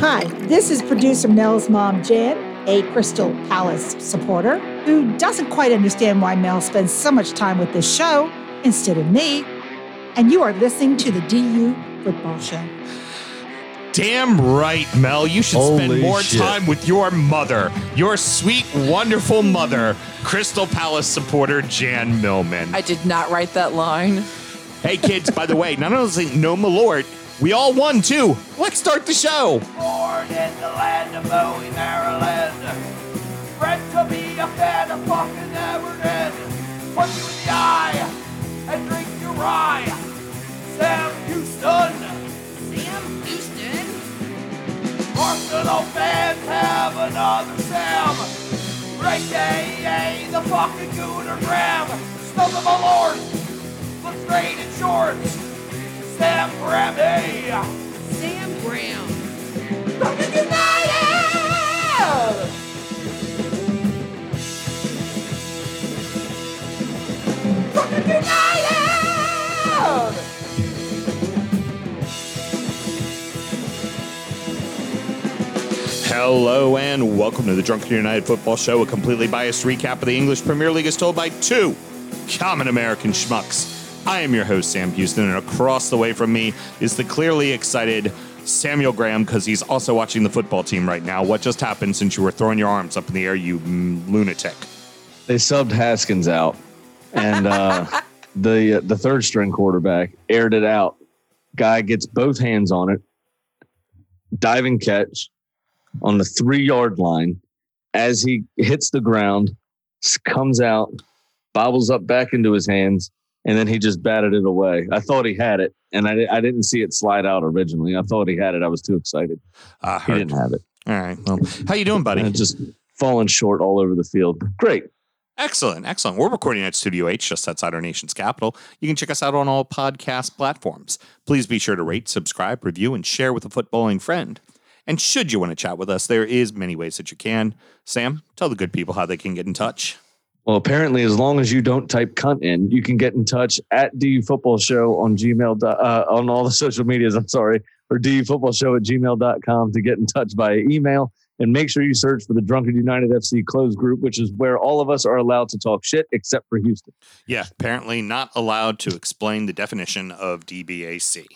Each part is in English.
Hi, this is producer Mel's mom, Jan, a Crystal Palace supporter who doesn't quite understand why Mel spends so much time with this show instead of me. And you are listening to the DU Football Show. Damn right, Mel. You should Holy spend more shit. time with your mother, your sweet, wonderful mother, Crystal Palace supporter Jan Millman. I did not write that line. hey, kids, by the way, none of us ain't no Malort. We all won too. Let's start the show. Born in the land of Bowie, Maryland. Bred to be a fan of fucking Everton. Punch you in the eye and drink your rye. Sam Houston. Sam Houston. Arsenal fans have another Sam. Right day, the fucking Gooner Graham. Stump of a lord. Looks great in shorts. Sam Grammy. Sam Brown. Fucking United! Fucking United! Hello and welcome to the Drunken United Football Show, a completely biased recap of the English Premier League as told by two common American schmucks. I am your host, Sam Houston, and across the way from me is the clearly excited Samuel Graham because he's also watching the football team right now. What just happened since you were throwing your arms up in the air, you lunatic? They subbed Haskins out, and uh, the the third string quarterback aired it out. Guy gets both hands on it, diving catch on the three yard line. As he hits the ground, comes out, bobbles up back into his hands, and then he just batted it away. I thought he had it, and I, I didn't see it slide out originally. I thought he had it. I was too excited. Uh, He didn't have it. All right. Well, how you doing, buddy? Just falling short all over the field. Great. Excellent, excellent. We're recording at Studio H, just outside our nation's capital. You can check us out on all podcast platforms. Please be sure to rate, subscribe, review, and share with a footballing friend. And should you want to chat with us, there is many ways that you can. Sam, tell the good people how they can get in touch. Well, apparently, as long as you don't type cunt in, you can get in touch at DU Football Show on Gmail, uh, on all the social medias. I'm sorry, or DU Football Show at gmail.com to get in touch via email. And make sure you search for the Drunken United FC closed group, which is where all of us are allowed to talk shit except for Houston. Yeah, apparently not allowed to explain the definition of DBAC.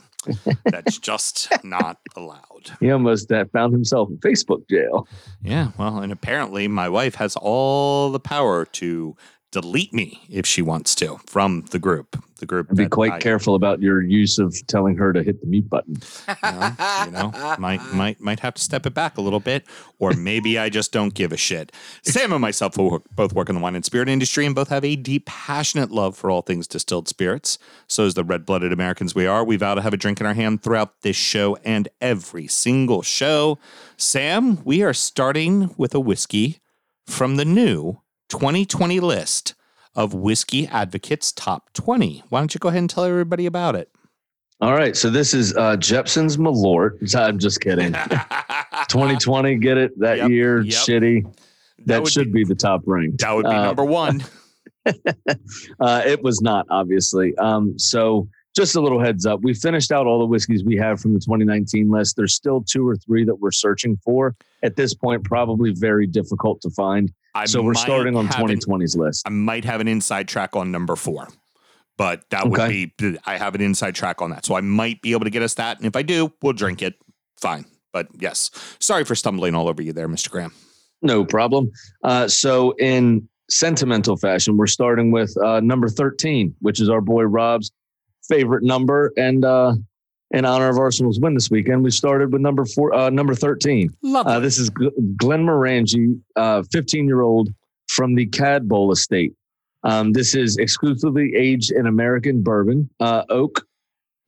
That's just not allowed. He almost uh, found himself in Facebook jail. Yeah, well, and apparently my wife has all the power to delete me if she wants to from the group. The group. Be quite I- careful about your use of telling her to hit the mute button. you know, you know, might might might have to step it back a little bit, or maybe I just don't give a shit. Sam and myself will work, both work in the wine and spirit industry, and both have a deep, passionate love for all things distilled spirits. So, as the red-blooded Americans we are, we vow to have a drink in our hand throughout this show and every single show. Sam, we are starting with a whiskey from the new 2020 list of Whiskey Advocates Top 20. Why don't you go ahead and tell everybody about it? All right. So this is uh, Jeppson's Malort. I'm just kidding. 2020, get it? That Yep, year, yep. shitty. That, would should be, the top rank. That would be Uh, number one. Uh, it was not, obviously. Um, so just a little heads up. We finished out all the whiskeys we have from the 2019 list. There's still two or three that we're searching for. At this point, probably very difficult to find. I so we're starting on have an- 2020's list. I might have an inside track on number four, but that would be I have an inside track on that, so I might be able to get us that. And if I do, we'll drink it. Fine. But yes, sorry for stumbling all over you there, Mr. Graham. No problem. Uh, so in sentimental fashion, we're starting with uh, number 13, which is our boy Rob's favorite number. And uh, in honor of Arsenal's win this weekend, we started with number four, uh, number 13. Love Uh, this is Gl- Glenmorangie, 15 year old from the Cadboll estate. Um, this is exclusively aged in American bourbon uh, oak,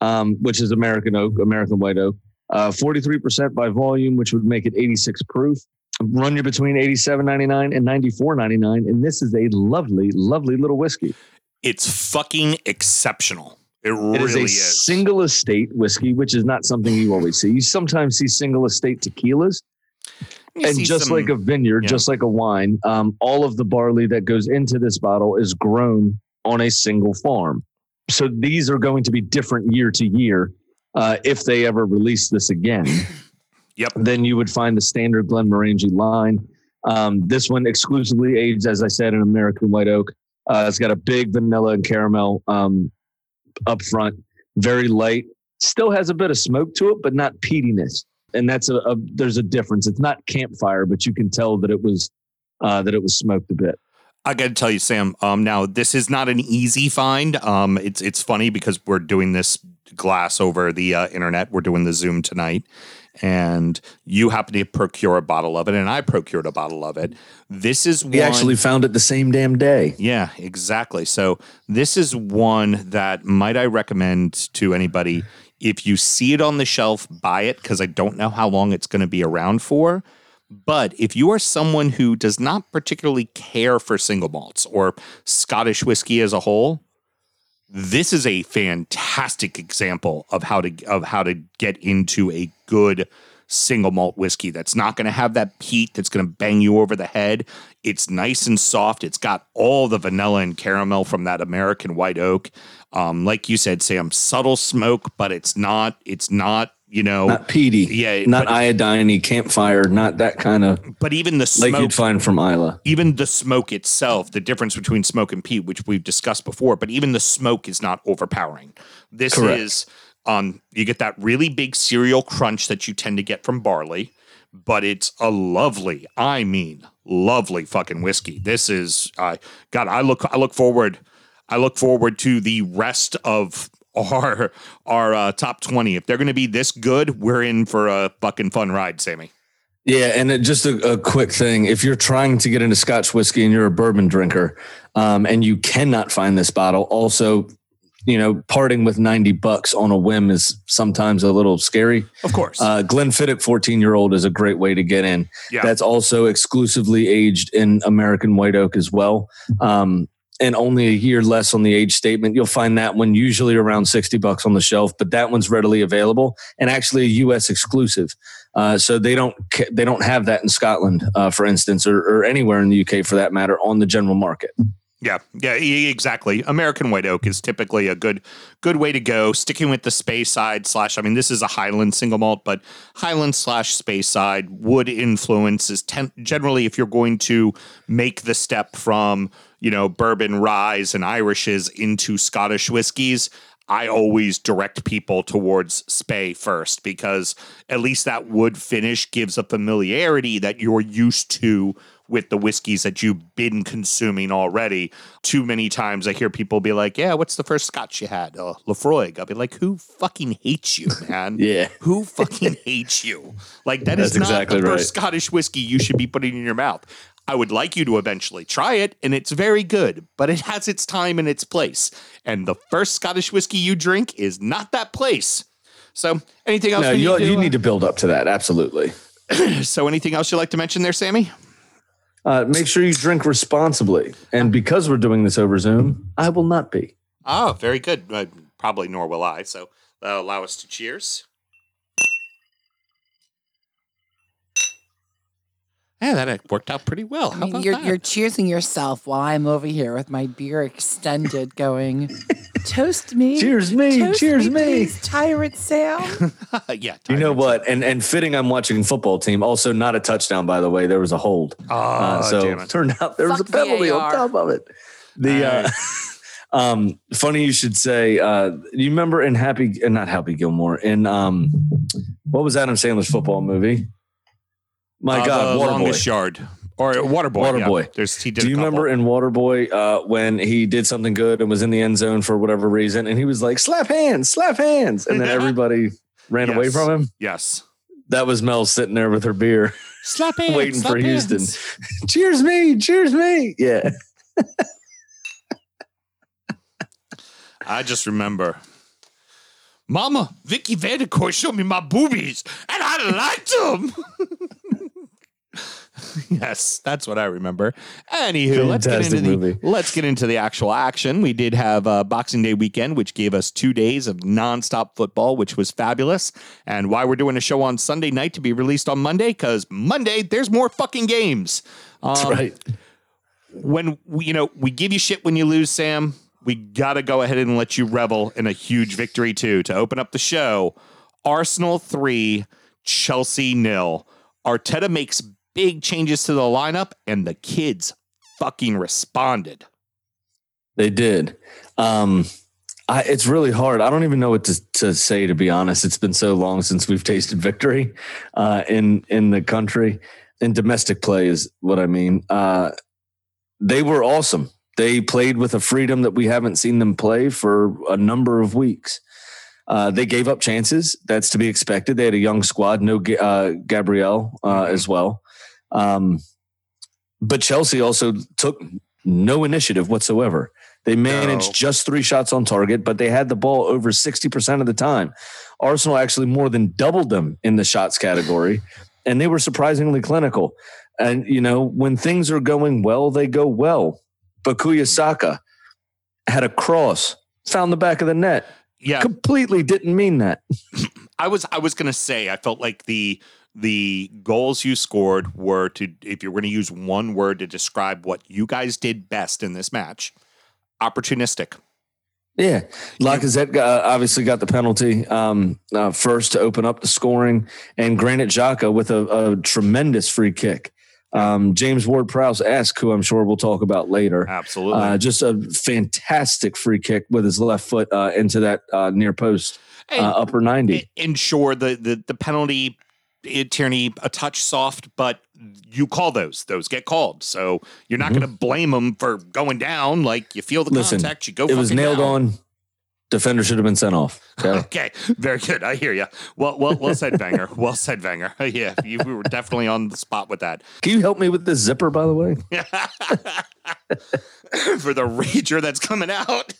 um, which is American oak, American white oak. Uh, 43% by volume, which would make it 86 proof. Run you between 87.99 and 94.99, and this is a lovely, lovely little whiskey. It's fucking exceptional. It, It really is a is. single estate whiskey, which is not something you always see. You sometimes see single estate tequilas, You and just some- like a vineyard, yeah. just like a wine, um, all of the barley that goes into this bottle is grown on a single farm. So these are going to be different year to year uh, if they ever release this again. Yep. Then you would find the standard Glen Glenmorangie line. Um, this one exclusively aged, as I said, in American White Oak. Uh, it's got a big vanilla and caramel um, up front, very light. Still has a bit of smoke to it, but not peatiness. And that's a, a there's a difference. It's not campfire, but you can tell that it was uh, that it was smoked a bit. I got to tell you, Sam. Um, now this is not an easy find. Um, it's it's funny because we're doing this glass over the uh, internet. We're doing the Zoom tonight, and you happen to procure a bottle of it, and I procured a bottle of it. This is We one, actually found it the same damn day. yeah, exactly. So this is one that might I recommend to anybody. If you see it on the shelf, buy it because I don't know how long it's going to be around for. But if you are someone who does not particularly care for single malts or Scottish whiskey as a whole, this is a fantastic example of how to of how to get into a good single malt whiskey that's not going to have that peat that's going to bang you over the head. It's nice and soft. It's got all the vanilla and caramel from that American white oak. Um, like you said, Sam, subtle smoke, but it's not. It's not. You know, Not peaty. Yeah, Not but- iodine campfire. Not that kind of but even the like smoke you'd find from Islay. even the smoke itself, the difference between smoke and peat, which we've discussed before, but even the smoke is not overpowering. This Correct. is um you get that really big cereal crunch that you tend to get from barley, but it's a lovely, I mean, lovely fucking whiskey. This is uh God, I look I look forward I look forward to the rest of our our uh, top 20. If they're going to be this good, we're in for a fucking fun ride, Sammy. Yeah, and it, just a, a quick thing: if you're trying to get into Scotch whiskey and you're a bourbon drinker, um, and you cannot find this bottle, also, you know, parting with ninety bucks on a whim is sometimes a little scary. Of course. Uh, Glenfiddich 14 year old is a great way to get in. Yeah. That's also exclusively aged in American white oak as well. Um, and only a year less on the age statement. You'll find that one usually around 60 bucks on the shelf, but that one's readily available and actually a US exclusive. Uh, so they don't they don't have that in Scotland, uh, for instance, or, or anywhere in the UK for that matter, on the general market. Yeah, yeah, exactly. American white oak is typically a good good way to go. Sticking with the Speyside slash, I mean, this is a Highland single malt, but Highland slash Speyside wood influence is ten- generally if you're going to make the step from you know bourbon, ryes, and Irishes into Scottish whiskies. I always direct people towards Spey first because at least that wood finish gives a familiarity that you're used to with the whiskeys that you've been consuming already. Too many times I hear people be like, "Yeah, what's the first Scotch you had?" Uh, Laphroaig. I'll be like, "Who fucking hates you, man? Yeah. who fucking hates you? Like that is That's not exactly the right. first Scottish whiskey you should be putting in your mouth." I would like you to eventually try it, and it's very good, but it has its time and its place. And the first Scottish whiskey you drink is not that place. So, anything else? No, you, you uh, need to build up to that. Absolutely. So, anything else you'd like to mention there, Sammy? Uh, make sure you drink responsibly. And because we're doing this over Zoom, I will not be. Oh, very good. Uh, probably nor will I. So, that'll allow us to cheers. Yeah, that uh, worked out pretty well. I How mean, about you're that? you're cheersing yourself while I'm over here with my beer extended, going, "Toast me, Cheers me, Toast cheers me." please, Tyrant Sam." yeah. You know what? And and fitting, I'm watching football team. Also, not a touchdown, by the way. There was a hold. Oh, Uh, so damn it. turned out there was a penalty on top of it. The uh, um, funny you should say. Uh, you remember in Happy, uh, not Happy Gilmore, in um, what was Adam Sandler's football movie? My Uh, God, the longest Waterboy. yard or Waterboy. yeah. Waterboy. There's he did. Do you remember in Waterboy uh, when he did something good and was in the end zone for whatever reason, and he was like, "Slap hands, slap hands," and then everybody ran away from him? Yes. That was Mel sitting there with her beer, Slap hands, waiting slap for Houston. cheers me, cheers me. Yeah. I just remember. Mama, Vicky Vallencourt showed me my boobies, and I liked them. yes, that's what I remember. Anywho, let's get into the movie. let's get into the actual action. We did have uh, Boxing Day weekend, which gave us two days of nonstop football, which was fabulous. And why we're doing a show on Sunday night to be released on Monday? Because Monday there's more fucking games. That's Um, right. when we, you know we give you shit when you lose, Sam. We gotta go ahead and let you revel in a huge victory too to open up the show. Arsenal three, Chelsea nil. Arteta makes big changes to the lineup, and the kids fucking responded. They did. Um, I, it's really hard. I don't even know what to, to say. To be honest, it's been so long since we've tasted victory uh, in in the country. In domestic play is what I mean. Uh, they were awesome. They played with a freedom that we haven't seen them play for a number of weeks. Uh, they gave up chances. That's to be expected. They had a young squad, no uh, Gabriel uh, as well. Um, but Chelsea also took no initiative whatsoever. They managed No. just three shots on target, but they had the ball over 60% of the time. Arsenal actually more than doubled them in the shots category, and they were surprisingly clinical. And, you know, when things are going well, they go well. Bukayo Saka had a cross, found the back of the net. Yeah, Completely didn't mean that. I was I was gonna say I felt like the the goals you scored were to if you're going to use one word to describe what you guys did best in this match, opportunistic. Yeah, Lacazette got, obviously got the penalty um, uh, first to open up the scoring, and Granit Xhaka with a, a tremendous free kick. Um, James Ward Prowse esque, who I'm sure we'll talk about later. Absolutely. Uh, just a fantastic free kick with his left foot uh, into that uh, near post uh, upper 90. and sure the the the penalty it, Tierney a touch soft, but you call those; those get called. So you're not going to blame them for going down. Like you feel the Mm-hmm. Listen, contact, you go. it was nailed down. on. Defender should have been sent off. Okay? Okay, very good. I hear you. Well, well, well said, Vanger. Well said, Vanger. Yeah, you we were definitely on the spot with that. Can you help me with this zipper, by the way? For the rager that's coming out.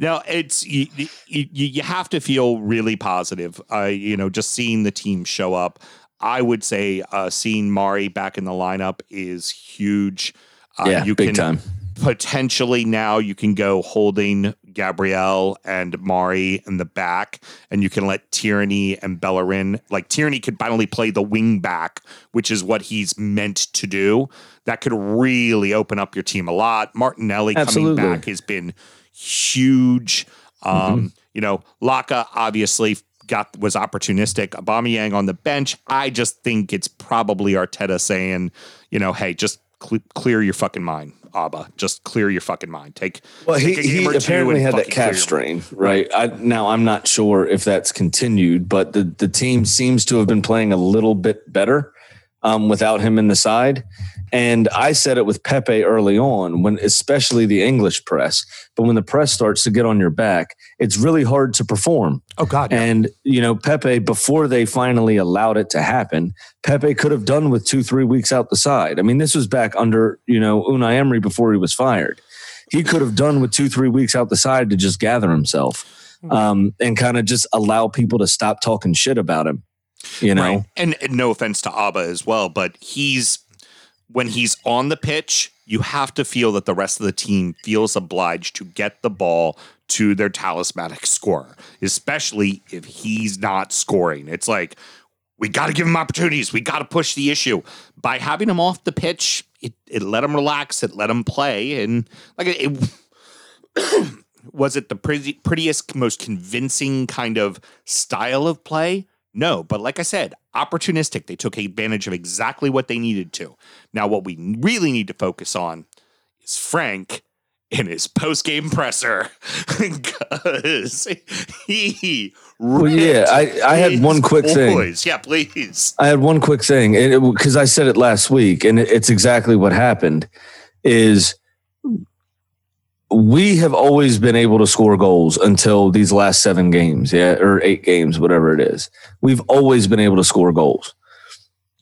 no, it's you, you. You have to feel really positive. Uh, you know, just seeing the team show up. I would say uh, seeing Mari back in the lineup is huge. Uh, yeah, you big can time. potentially now you can go holding Gabriel and Mari in the back, and you can let Tierney and Bellerin. Like Tierney could finally play the wing back, which is what he's meant to do. That could really open up your team a lot. Martinelli Absolutely. coming back has been huge. Um, You know, Laka obviously got was opportunistic. Aubameyang on the bench. I just think it's probably Arteta saying, you know, hey, just cle clear your fucking mind, Auba. Just clear your fucking mind. Take Well, he, take a he apparently had that calf strain, right? I, now I'm not sure if that's continued, but the the team seems to have been playing a little bit better um, without him in the side. And I said it with Pepe early on, when especially the English press. But when the press starts to get on your back, it's really hard to perform. Oh God, yeah. And you know, Pepe, before they finally allowed it to happen, Pepe could have done with two, three weeks out the side. I mean, this was back under you know Unai Emery before he was fired. He could have done with two, three weeks out the side to just gather himself um, and kind of just allow people to stop talking shit about him. You know, Right. And, and no offense to Auba as well, but he's when he's on the pitch, you have to feel that the rest of the team feels obliged to get the ball to their talismanic scorer, especially if he's not scoring. It's like we got to give him opportunities. We got to push the issue by having him off the pitch. It, it let him relax. It let him play, and like it, was it the pretty, prettiest, most convincing kind of style of play? No, but like I said, opportunistic. They took advantage of exactly what they needed to. Now, what we really need to focus on is Frank in his post game presser because he. Well, yeah, I- I had one quick thing. Yeah, please. I had one quick thing, because I said it last week, and it, it's exactly what happened. Is we have always been able to score goals until these last seven games, yeah, or eight games, whatever it is. We've always been able to score goals.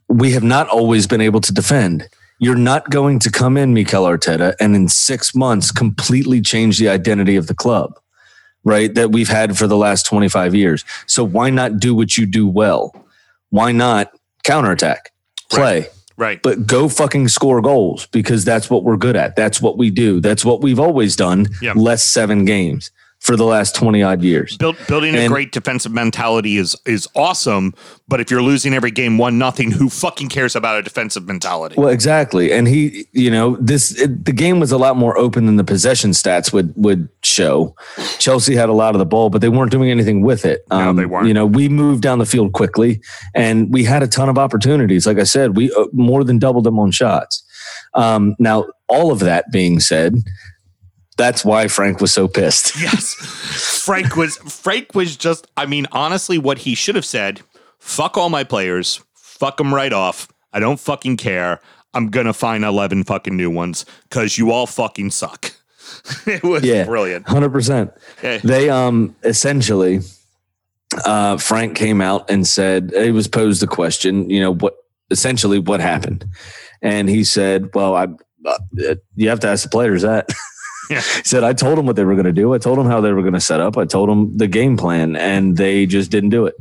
We have not always been able to defend. You're not going to come in, Mikel Arteta, and in six months completely change the identity of the club, right? That we've had for the last 25 years. So why not do what you do well? Why not counterattack, play? Right. But go fucking score goals because that's what we're good at. That's what we do. That's what we've always done. Yeah. Less seven games. For the last 20 odd years. Build, building a great defensive mentality is is awesome, but if you're losing every game one nothing, who fucking cares about a defensive mentality? Well, exactly. And he, you know, this it, the game was a lot more open than the possession stats would would show. Chelsea had a lot of the ball, but they weren't doing anything with it. Um, No, they weren't. You know, we moved down the field quickly, and we had a ton of opportunities. Like I said, we uh, more than doubled them on shots. Um, now, all of that being said, that's why Frank was so pissed. yes, Frank was Frank was just. I mean, honestly, what he should have said: "Fuck all my players, fuck them right off. I don't fucking care. I'm gonna find eleven fucking new ones because you all fucking suck." it was Yeah. brilliant. Hundred percent. Yeah. They um essentially, uh, Frank came out and said he was posed a question. You know what? Essentially, what happened? And he said, "Well, I." Uh, you have to ask the players that. Yeah. he said, "I told them what they were going to do. I told them how they were going to set up. I told them the game plan, and they just didn't do it.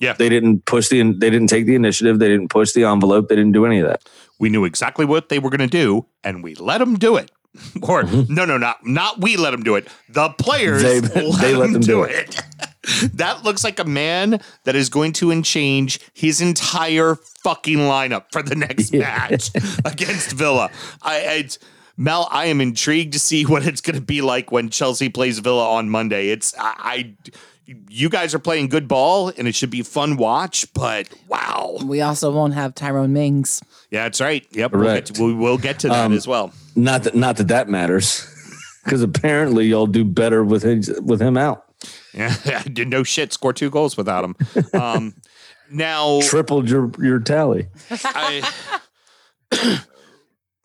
Yeah. they didn't push the. They didn't take the initiative. They didn't push the envelope. They didn't do any of that. We knew exactly what they were going to do, and we let them do it. Or mm-hmm. no, no, not not we let them do it. The players They- let, they let them, them do do it. that looks like a man that is going to change his entire fucking lineup for the next match against Villa. I, it's Mel. I am intrigued to see what it's going to be like when Chelsea plays Villa on Monday. It's I. I you guys are playing good ball, and it should be a fun watch. But wow, We also won't have Tyrone Mings. yeah, that's right. Yep, we'll get, to, we will get to that Um, as well. Not that. Not that that matters." Because apparently y'all do better with him, with him out. Yeah, did no shit. Score two goals without him. Um, now, Tripled your your tally. I,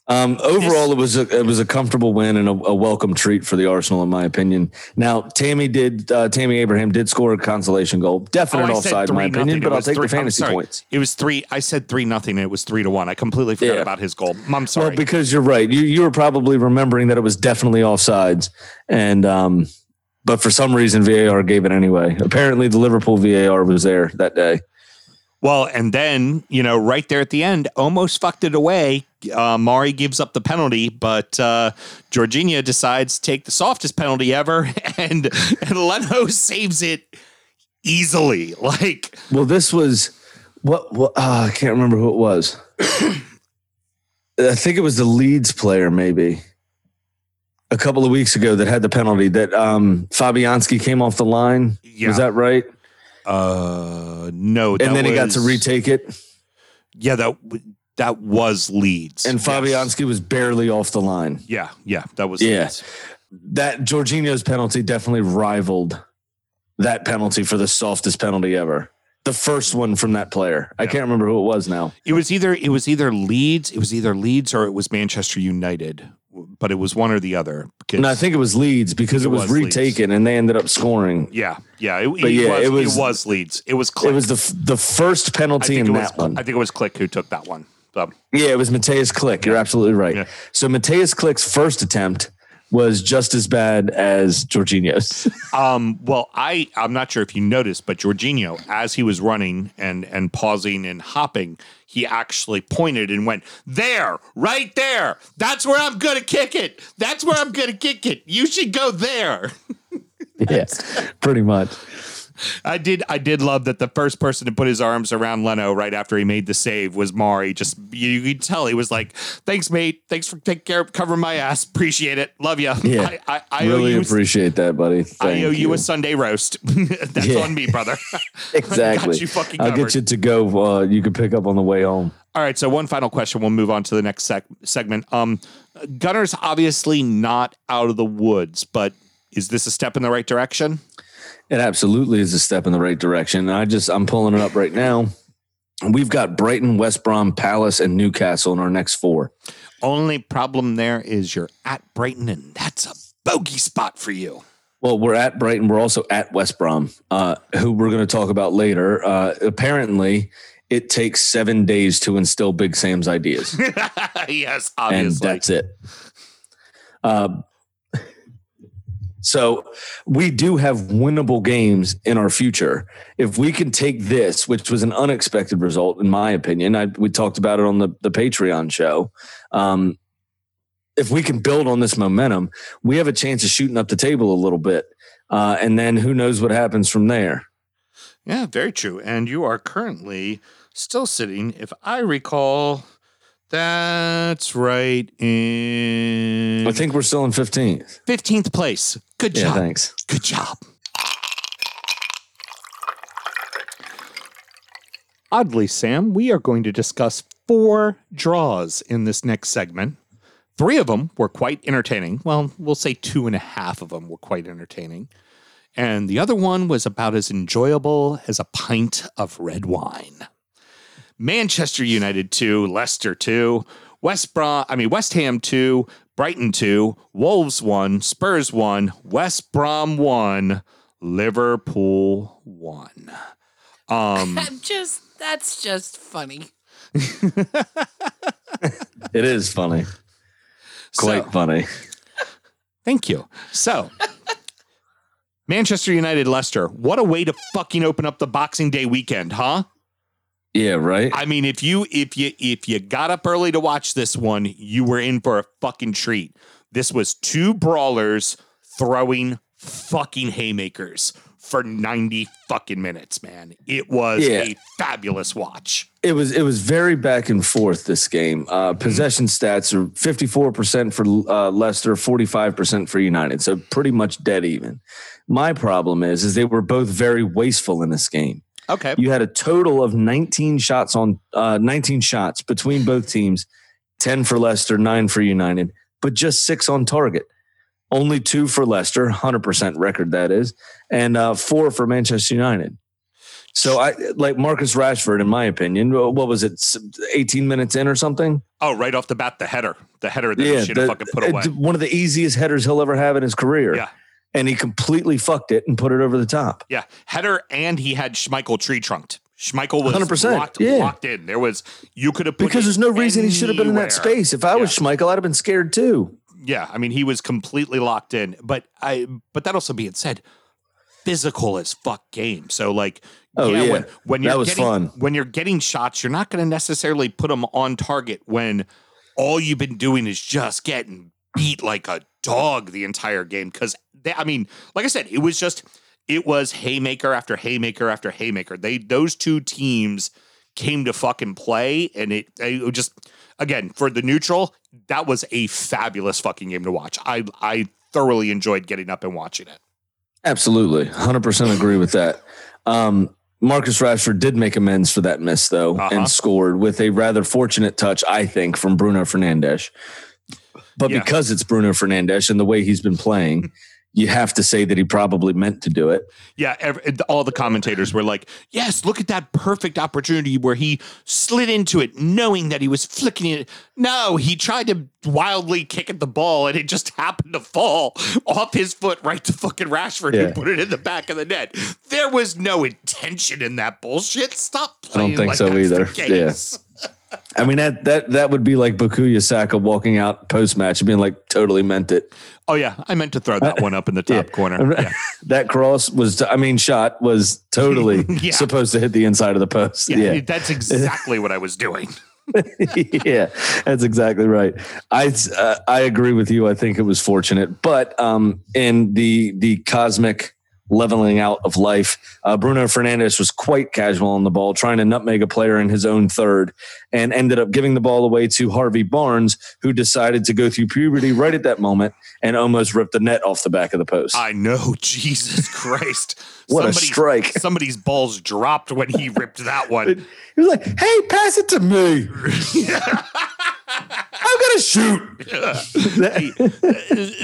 Um, overall, it was a it was a comfortable win and a, a welcome treat for the Arsenal, in my opinion. Now, Tammy did uh, Tammy Abraham did score a consolation goal, definite oh, offside, in my opinion, but I'll take three- the fantasy points. It was three. I said three nothing. and It was three to one. I completely forgot Yeah. about his goal. I'm sorry. Well, because you're right, you you were probably remembering that it was definitely offsides, and um, but for some reason VAR gave it anyway. Apparently, the Liverpool VAR was there that day. Well, and then you know, right there at the end, almost fucked it away. Uh, Mari gives up the penalty, but uh, Jorginho decides to take the softest penalty ever, and and Leno saves it easily. Like Well, this was what, what uh, I can't remember who it was. I think it was the Leeds player, maybe a couple of weeks ago that had the penalty that um, Fabianski came off the line. Yeah. Was that right? Uh, no, that and then he got to retake it, Yeah, that that was Leeds, and Yes. Fabianski was barely off the line. Yeah, yeah, that was Yeah. Leeds. That Jorginho's penalty definitely rivaled that penalty for the softest penalty ever. The first one from that player. I can't remember who it was now. It was either it was either Leeds, it was either Leeds or it was Manchester United, but it was one or the other. Because, And I think it was Leeds because It it was, was Leeds. retaken and they ended up scoring. yeah, yeah, it, But it yeah, was, it it was- was Leeds. It was Klich. It was the f- the first penalty in was, that one. I think it was Klich who took that one. So, yeah, it was Mateusz Klich. You're absolutely right. Yeah. So Mateusz Klich's first attempt was just as bad as Jorginho's. um, well, I I'm not sure if you noticed, but Jorginho, as he was running and and pausing and hopping, he actually pointed and went there, right there. That's where I'm gonna kick it. That's where I'm gonna kick it. You should go there. yeah, pretty much. I did. I did love that the first person to put his arms around Leno right after he made the save was Mari. Just you, you could tell he was like, "Thanks, mate. Thanks for taking care of covering my ass. Appreciate it. Love you. Yeah, I, I, I really appreciate that, buddy. I owe you. a Sunday roast. That's Yeah. on me, brother. exactly. You fucking I'll covered. get you to go. Uh, you can pick up on the way home. All right. So one final question. We'll move on to the next sec- segment. Um, Gunner's obviously not out of the woods, but is this a step in the right direction? It absolutely is a step in the right direction. and I just I'm pulling it up right now. We've got Brighton, West Brom, Palace, and Newcastle in our next four. Only problem there is you're at Brighton, and that's a bogey spot for you. Well, we're at Brighton. We're also at West Brom, uh, who we're going to talk about later. Uh, apparently, it takes seven days to instill Big Sam's ideas, yes, and obviously. that's it. Uh, so we do have winnable games in our future. If we can take this, which was an unexpected result, in my opinion, I, we talked about it on the, the Patreon show. Um, if we can build on this momentum, we have a chance of shooting up the table a little bit. Uh, and then who knows what happens from there? Yeah, very true. And you are currently still sitting, if I recall, that's right in I think we're still in 15th. 15th place. Good Yeah, job. thanks. Good job. Oddly, Sam, we are going to discuss four draws in this next segment. Three of them were quite entertaining. Well, we'll say two and a half of them were quite entertaining. And the other one was about as enjoyable as a pint of red wine. Manchester United 2, Leicester 2, West Brom, I mean West Ham 2, Brighton 2, Wolves 1, Spurs 1, West Brom 1, Liverpool 1. Um I'm just that's just funny. It is funny. Quite so- funny. Thank you. So, Manchester United Leicester, what a way to fucking open up the Boxing Day weekend, huh? Yeah, right? I mean, if you if you if you got up early to watch this one, you were in for a fucking treat. This was two brawlers throwing fucking haymakers for 90 fucking minutes, man. It was Yeah. a fabulous watch. It was it was very back and forth this game. Uh, possession stats are 54% for uh, Leicester, 45% for United. So pretty much dead even. My problem is is they were both very wasteful in this game. Okay. You had a total of 19 shots on uh, 19 shots between both teams, 10 for Leicester, 9 for United, but just 6 on target. Only 2 for Leicester, 100% record that is, and uh, 4 for Manchester United. So I like Marcus Rashford in my opinion, what was it 18 minutes in or something? Oh, right off the bat, the header. The header that he should have fucking put away. one of the easiest headers he'll ever have in his career. Yeah. And he completely fucked it and put it over the top. Yeah, header, and he had Schmeichel tree trunked. Schmeichel was 100%, locked, yeah. locked in. There was you could have put Because there's no reason he should have been in that space. If I was Schmeichel, I'd have been scared too. Yeah, I mean he was completely locked in. But I, but that also being said, physical as fuck game. So like, Oh, yeah. when, when That you're was getting, fun. When you're getting shots, you're not going to necessarily put them on target when all you've been doing is just getting beat like a dog the entire game. Because I mean, like I said, it was just it was haymaker after haymaker after haymaker. They those two teams came to fucking play, and it, it just again for the neutral, that was a fabulous fucking game to watch. I I thoroughly enjoyed getting up and watching it. Absolutely. 100% agree with that. Um, Marcus Rashford did make amends for that miss, though, Uh-huh. and scored with a rather fortunate touch, I think, from Bruno Fernandes. But Yeah. because it's Bruno Fernandes and the way he's been playing, you have to say that he probably meant to do it. Yeah, ev all the commentators were like, "Yes, look at that perfect opportunity where he slid into it, knowing that he was flicking it." No, he tried to wildly kick at the ball, and it just happened to fall off his foot right to fucking Rashford, Yeah. who put it in the back of the net. There was no intention in that bullshit. Stop I don't think like so either. The Yeah. I mean, that that that would be like Bukayo Saka walking out post match and being like, totally meant it. Oh yeah, I meant to throw that one up in the top corner. Yeah. that cross was, I mean, shot was totally Yeah. supposed to hit the inside of the post. Yeah, yeah. that's exactly what I was doing. yeah, that's exactly right. I uh, I agree with you. I think it was fortunate, but um, in the the cosmic leveling out of life, uh, Bruno Fernandes was quite casual on the ball, trying to nutmeg a player in his own third, and ended up giving the ball away to Harvey Barnes, who decided to go through puberty right at that moment and almost ripped the net off the back of the post. I know, Jesus Christ! What a strike. Somebody's balls dropped when he ripped that one. he was like, "Hey, pass it to me. I'm gonna shoot." Uh,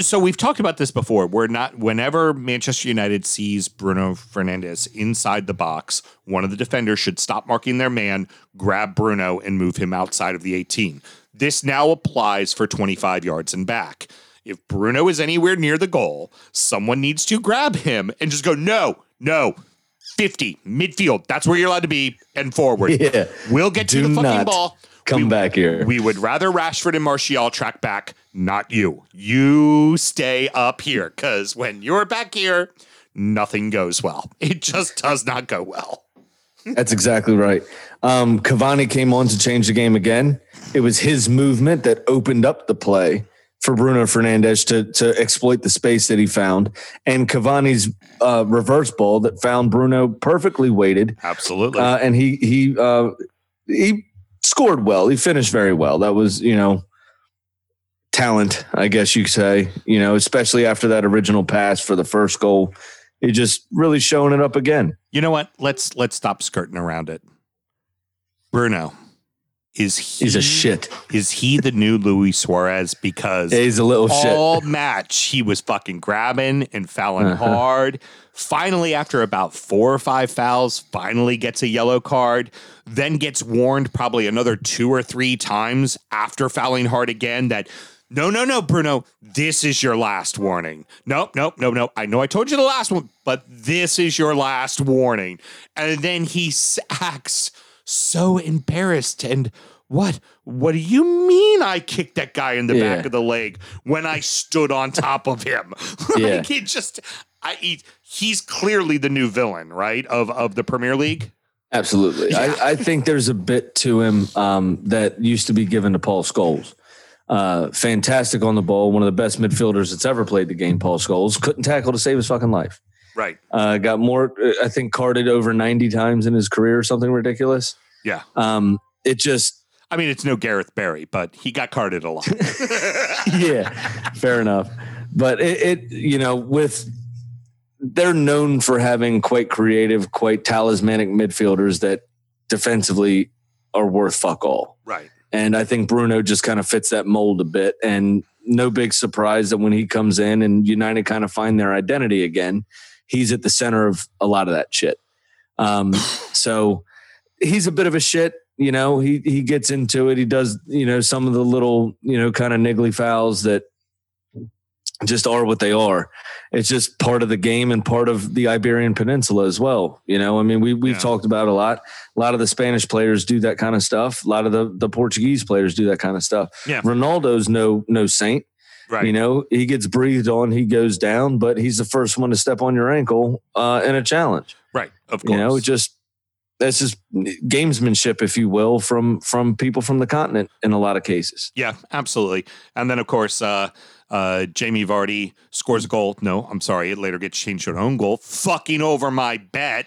so we've talked about this before. We're not whenever Manchester United sees Bruno Fernandes inside the box, one of the defenders should stop marking their man, grab Bruno, and move him outside of the 18. This now applies for 25 yards and back. If Bruno is anywhere near the goal, someone needs to grab him and just go, no, no. 50 midfield. That's where you're allowed to be and forward. Yeah. We'll get you the fucking ball. come We- back here. we would rather Rashford and Martial track back, not you. You stay up here because when you're back here, nothing goes well. It just does not go well. That's exactly right. Um, Cavani came on to change the game again. It was his movement that opened up the play for Bruno Fernandes to to exploit the space that he found, and Cavani's uh, reverse ball that found Bruno perfectly weighted, Absolutely. uh, and he he uh, he scored well. He finished very well. That was you know talent, I guess you could say. You know, especially after that original pass for the first goal, he just really showing it up again. you know what? Let's let's stop skirting around it. Bruno, is he He's a shit. Is he the new Luis Suarez? Because He's a little shit. all match he was fucking grabbing and fouling Uh-huh. hard. Finally, after about four or five fouls, finally gets a yellow card. Then gets warned probably another two or three times after fouling hard again that. No, no, no, Bruno. This is your last warning. Nope, nope, nope, nope. I know I told you the last one, but this is your last warning. And then he s- acts so embarrassed and what? What do you mean I kicked that guy in the back of the leg when I stood on top of him? like Yeah. he just I he, he's clearly the new villain, right? Of of the Premier League. Absolutely. I, I think there's a bit to him um, that used to be given to Paul Scholes. Uh, fantastic on the ball, one of the best midfielders that's ever played the game. Paul Scholes couldn't tackle to save his fucking life. Right. Uh, got more, uh, I think, carded over 90 times in his career, or something ridiculous. Yeah. Um, it just, I mean, it's no Gareth Barry, but he got carded a lot. yeah, fair enough. But it, it, you know, with they're known for having quite creative, quite talismanic midfielders that defensively are worth fuck all. right. And I think Bruno just kind of fits that mold a bit. And no big surprise that when he comes in and United kind of find their identity again, he's at the center of a lot of that shit. Um, so he's a bit of a shit. You know, he he gets into it. He does, you know, some of the little, you know, kind of niggly fouls that just are what they are. It's just part of the game and part of the Iberian Peninsula as well. You know, I mean, we we've Yeah. talked about a lot. A lot of the Spanish players do that kind of stuff. A lot of the the Portuguese players do that kind of stuff. Yeah. Ronaldo's no no saint. Right. You know, he gets breathed on, he goes down, but he's the first one to step on your ankle uh, in a challenge. right. Of course. You know, just that's just gamesmanship, if you will, from from people from the continent in a lot of cases. Yeah, absolutely. And then, of course, uh, uh, Jamie Vardy scores a goal. No, I'm sorry. It later gets changed to an own goal, fucking over my bet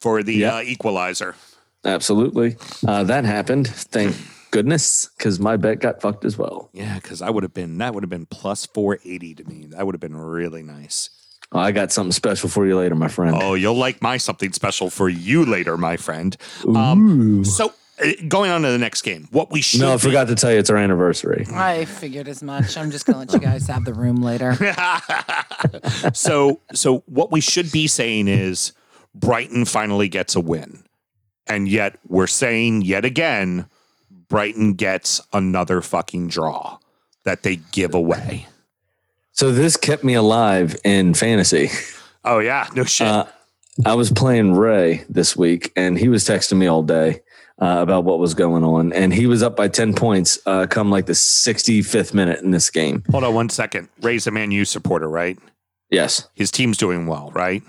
for the Yeah. uh, equalizer. Absolutely, uh, that happened. Thank goodness, because my bet got fucked as well. Yeah, because I would have been, that would have been plus 480 to me. That would have been really nice. Oh, I got something special for you later, my friend. Oh, you'll like my something special for you later, my friend. Um, so, uh, going on to the next game, what we should no, I be- forgot to tell you it's our anniversary. I figured as much. I'm just gonna let you guys have the room later. so so what we should be saying is Brighton finally gets a win. And yet we're saying yet again Brighton gets another fucking draw that they give away. So this kept me alive in fantasy. Oh yeah, no shit. Uh, I was playing Ray this week, and he was texting me all day uh, about what was going on, and he was up by ten points uh, come like the sixty fifth minute in this game. Hold on one second. Ray's a Man U supporter, right? Yes, His team's doing well, right?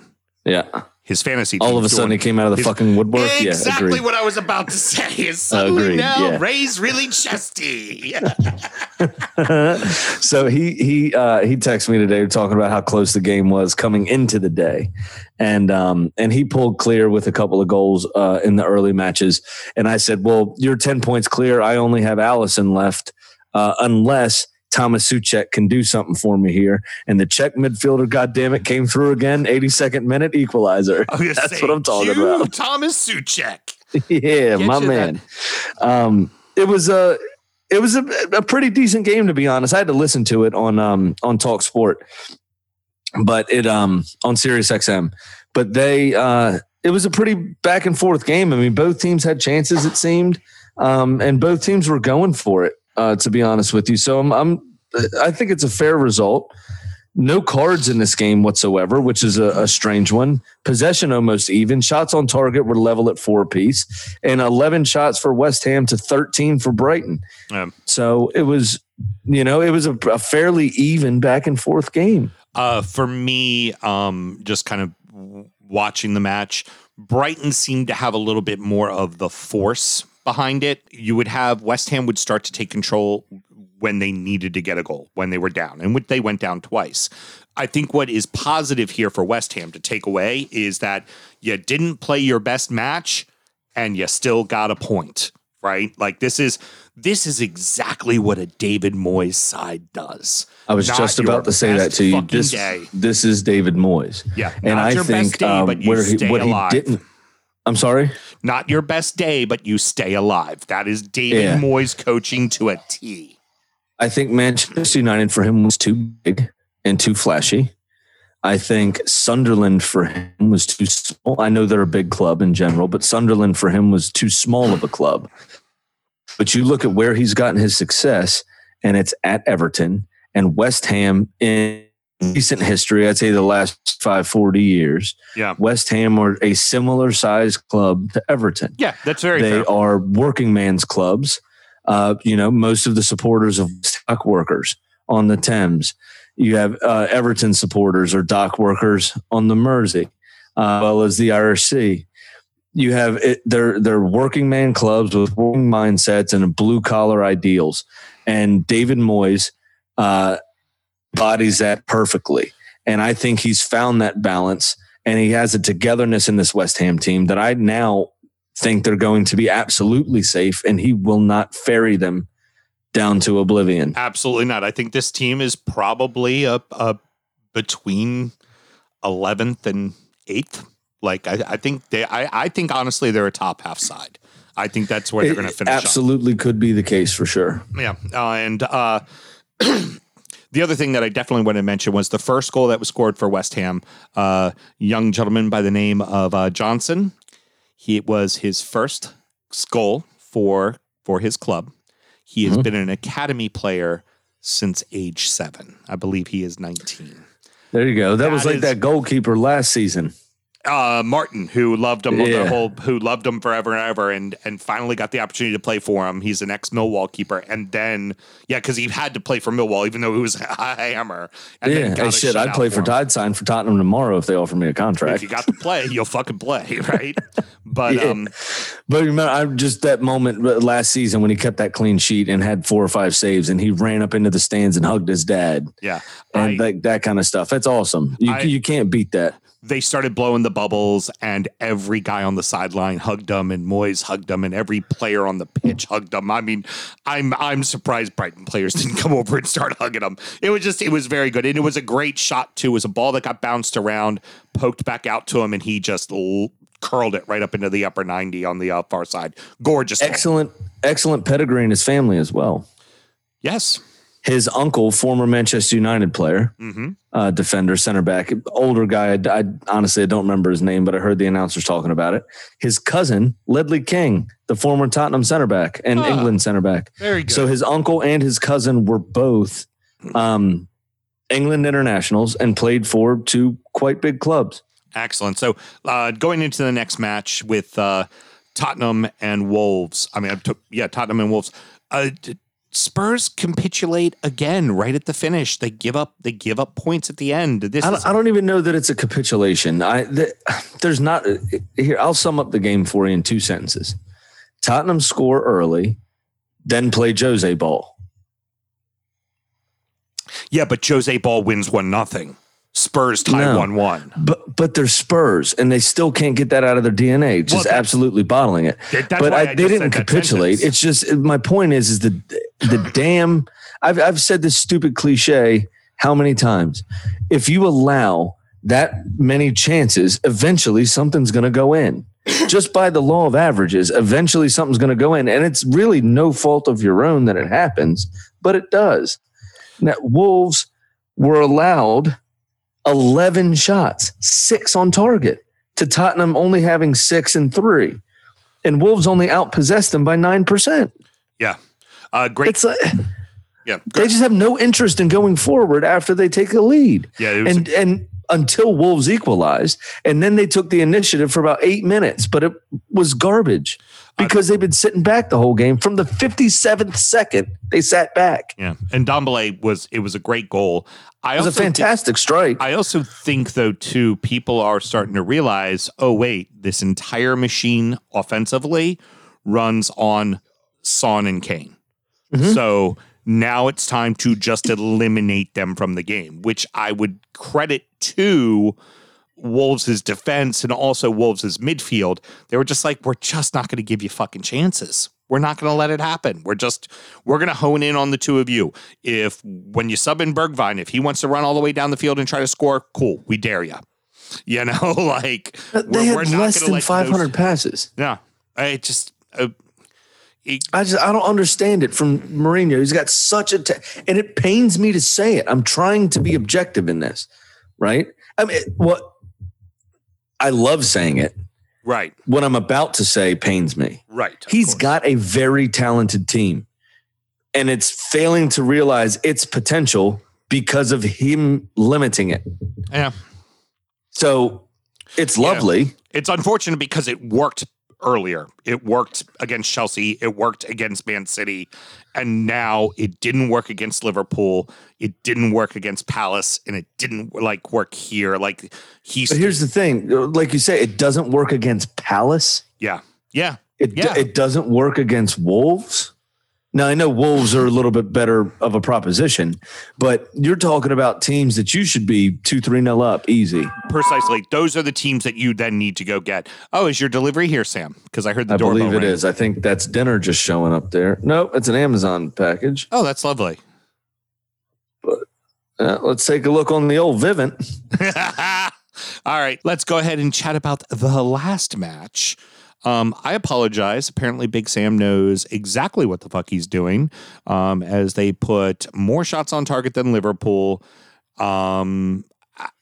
yeah. His fantasy All of a sudden, he came out of the his- fucking woodwork. Exactly yeah, what I was about to say. Is suddenly Agreed, now yeah. Ray's really chesty. so he he uh, he texted me today talking about how close the game was coming into the day, and um and he pulled clear with a couple of goals uh, in the early matches. And I said, "Well, you're ten points clear. I only have Alisson left, uh, unless." Thomas Soucek can do something for me here, and the Czech midfielder, goddamn it, came through again. 82nd minute equalizer. I was That's say, what I'm talking you, about. Thomas Soucek. yeah, Get my man. Um, it was a it was a, a pretty decent game to be honest. I had to listen to it on um on Talk Sport, but it um on Sirius XM. But they uh it was a pretty back and forth game. I mean, both teams had chances. It seemed, um, and both teams were going for it. Uh, to be honest with you, so I'm, I'm I think it's a fair result. No cards in this game whatsoever, which is a, a strange one. Possession almost even. Shots on target were level at four apiece, and 11 shots for West Ham to 13 for Brighton. Um, So it was, you know, it was a, a fairly even back and forth game. Uh, for me, um, just kind of watching the match, Brighton seemed to have a little bit more of the force behind it. You would have West Ham would start to take control when they needed to get a goal, when they were down, and they went down twice. I think what is positive here for West Ham to take away is that you didn't play your best match and you still got a point, right? Like this is this is exactly what a David Moyes side does. I was Not just about to say that to you. This, day. this is David Moyes. Yeah, and not I your best think day, um, but you where he, what alive. he didn't. I'm sorry. Not your best day, but you stay alive. That is David Yeah. Moyes coaching to a T. I think Manchester United for him was too big and too flashy. I think Sunderland for him was too small. I know they're a big club in general, but Sunderland for him was too small of a club. But you look at where he's gotten his success, and it's at Everton and West Ham in recent history. I'd say the last five, 40 years. Yeah. West Ham are a similar sized club to Everton Yeah, that's very they fair. are working man's clubs. Uh, you know, most of the supporters of dock workers on the Thames. You have uh, Everton supporters or dock workers on the Mersey, uh, well as the Irish Sea. You have it, they're they're working man clubs with working mindsets and blue collar ideals, and David Moyes uh, bodies that perfectly. And I think he's found that balance, and he has a togetherness in this West Ham team that I now think they're going to be absolutely safe and he will not ferry them down to oblivion. Absolutely not. I think this team is probably a, a between eleventh and eighth. Like I, I think they. I, I think honestly they're a top half side. I think that's where they're going to finish. up. absolutely could be the case for sure. Yeah, uh, and uh, the other thing that I definitely want to mention was the first goal that was scored for West Ham. Uh, young gentleman by the name of uh, Johnson. He it was his first goal for for his club. He has been an academy player since age seven. I believe he is nineteen. There you go. That, was like is- that goalkeeper last season. uh, Martin, who loved him the whole, who loved him forever and ever, and and finally got the opportunity to play for him. He's an ex Millwall keeper, and then yeah, because he had to play for Millwall, even though he was a hammer. And yeah, hey, shit, I'd play for him. Tide Sign for Tottenham tomorrow if they offer me a contract. If you got to play, you'll fucking play, right? But Yeah. um, But remember, I just that moment last season when he kept that clean sheet and had four or five saves, and he ran up into the stands and hugged his dad, yeah, and I- like that kind of stuff. That's awesome. You I- you can't beat that. they started blowing the bubbles, and every guy on the sideline hugged him, and Moyes hugged him, and every player on the pitch hugged him. I mean, I'm I'm surprised Brighton players didn't come over and start hugging him. It was just it was very good, and it was a great shot too. It was a ball that got bounced around, poked back out to him, and he just curled it right up into the upper ninety on the uh, far side. Gorgeous. Excellent, excellent pedigree in his family as well. Yes. His uncle, former Manchester United player, hmm uh, defender, center back, older guy. I, I honestly I don't remember his name, but I heard the announcers talking about it. His cousin, Ledley King, the former Tottenham center back and Ah. England center back. Very good. So his uncle and his cousin were both um, England internationals and played for two quite big clubs. Excellent. So uh, going into the next match with uh, Tottenham and Wolves. I mean, I took yeah, Tottenham and Wolves. Uh, Spurs capitulate again right at the finish. They give up. They give up points at the end. This I don't, I don't even know that it's a capitulation. I th- there's not here. I'll sum up the game for you in two sentences. Tottenham score early, then play Jose ball. yeah, but Jose Ball wins one nothing. Spurs tie No. one one. But but they're Spurs, and they still can't get that out of their DNA. Just Well, absolutely bottling it. But I, I they didn't capitulate. It's just my point is is the the damn. I've I've said this stupid cliche how many times? If you allow that many chances, eventually something's going to go in. just by the law of averages, eventually something's going to go in, and it's really no fault of your own that it happens, but it does. Now, Wolves were allowed 11 shots, six on target, to Tottenham only having six and three. And Wolves only outpossessed them by 9%. Yeah, uh, great. It's like, yeah, they just have no interest in going forward after they take a lead. yeah. It was And, and until Wolves equalized, and then they took the initiative for about eight minutes, but it was garbage because they've been sitting back the whole game. From the 57th second, they sat back. yeah, and Dombele was it was a great goal. I It was a fantastic strike. I also think, though, too, people are starting to realize oh, wait, this entire machine offensively runs on Son and Kane. Mhm. So Now it's time to just eliminate them from the game, which I would credit to Wolves' defense and also Wolves' midfield. They were just like, we're just not going to give you fucking chances. We're not going to let it happen. We're just, we're going to hone in on the two of you. If, when you sub in Bergwijn, if he wants to run all the way down the field and try to score, cool, we dare you. You know, like, They we're- we're had not less than 500 passes. Yeah. I just, uh, it- I just I don't understand it from Mourinho. He's got such a, ta- and it pains me to say it. I'm trying to be objective in this, right? I mean, what I love saying it. right, What I'm about to say pains me. right. of He's course. got a very talented team, and it's failing to realize its potential because of him limiting it. Yeah. So it's Yeah. lovely. It's unfortunate because it worked earlier. It worked against Chelsea. It worked against Man City. And now it didn't work against Liverpool. It didn't work against Palace. And it didn't like work here. Like he's But here's the thing: like you say, it doesn't work against Palace. yeah. Yeah. It Yeah. it doesn't work against Wolves. Now I know Wolves are a little bit better of a proposition, but you're talking about teams that you should be two, three nil up easy. Precisely. Those are the teams that you then need to go get. Oh, is your delivery here, Sam? Because I heard the I doorbell believe it ring. is. I think that's dinner just showing up there. No, it's an Amazon package. Oh, that's lovely. Uh, let's take a look on the old Vivint. All right, let's go ahead and chat about the last match. Um, I apologize. Apparently, Big Sam knows exactly what the fuck he's doing um, as they put more shots on target than Liverpool. Um,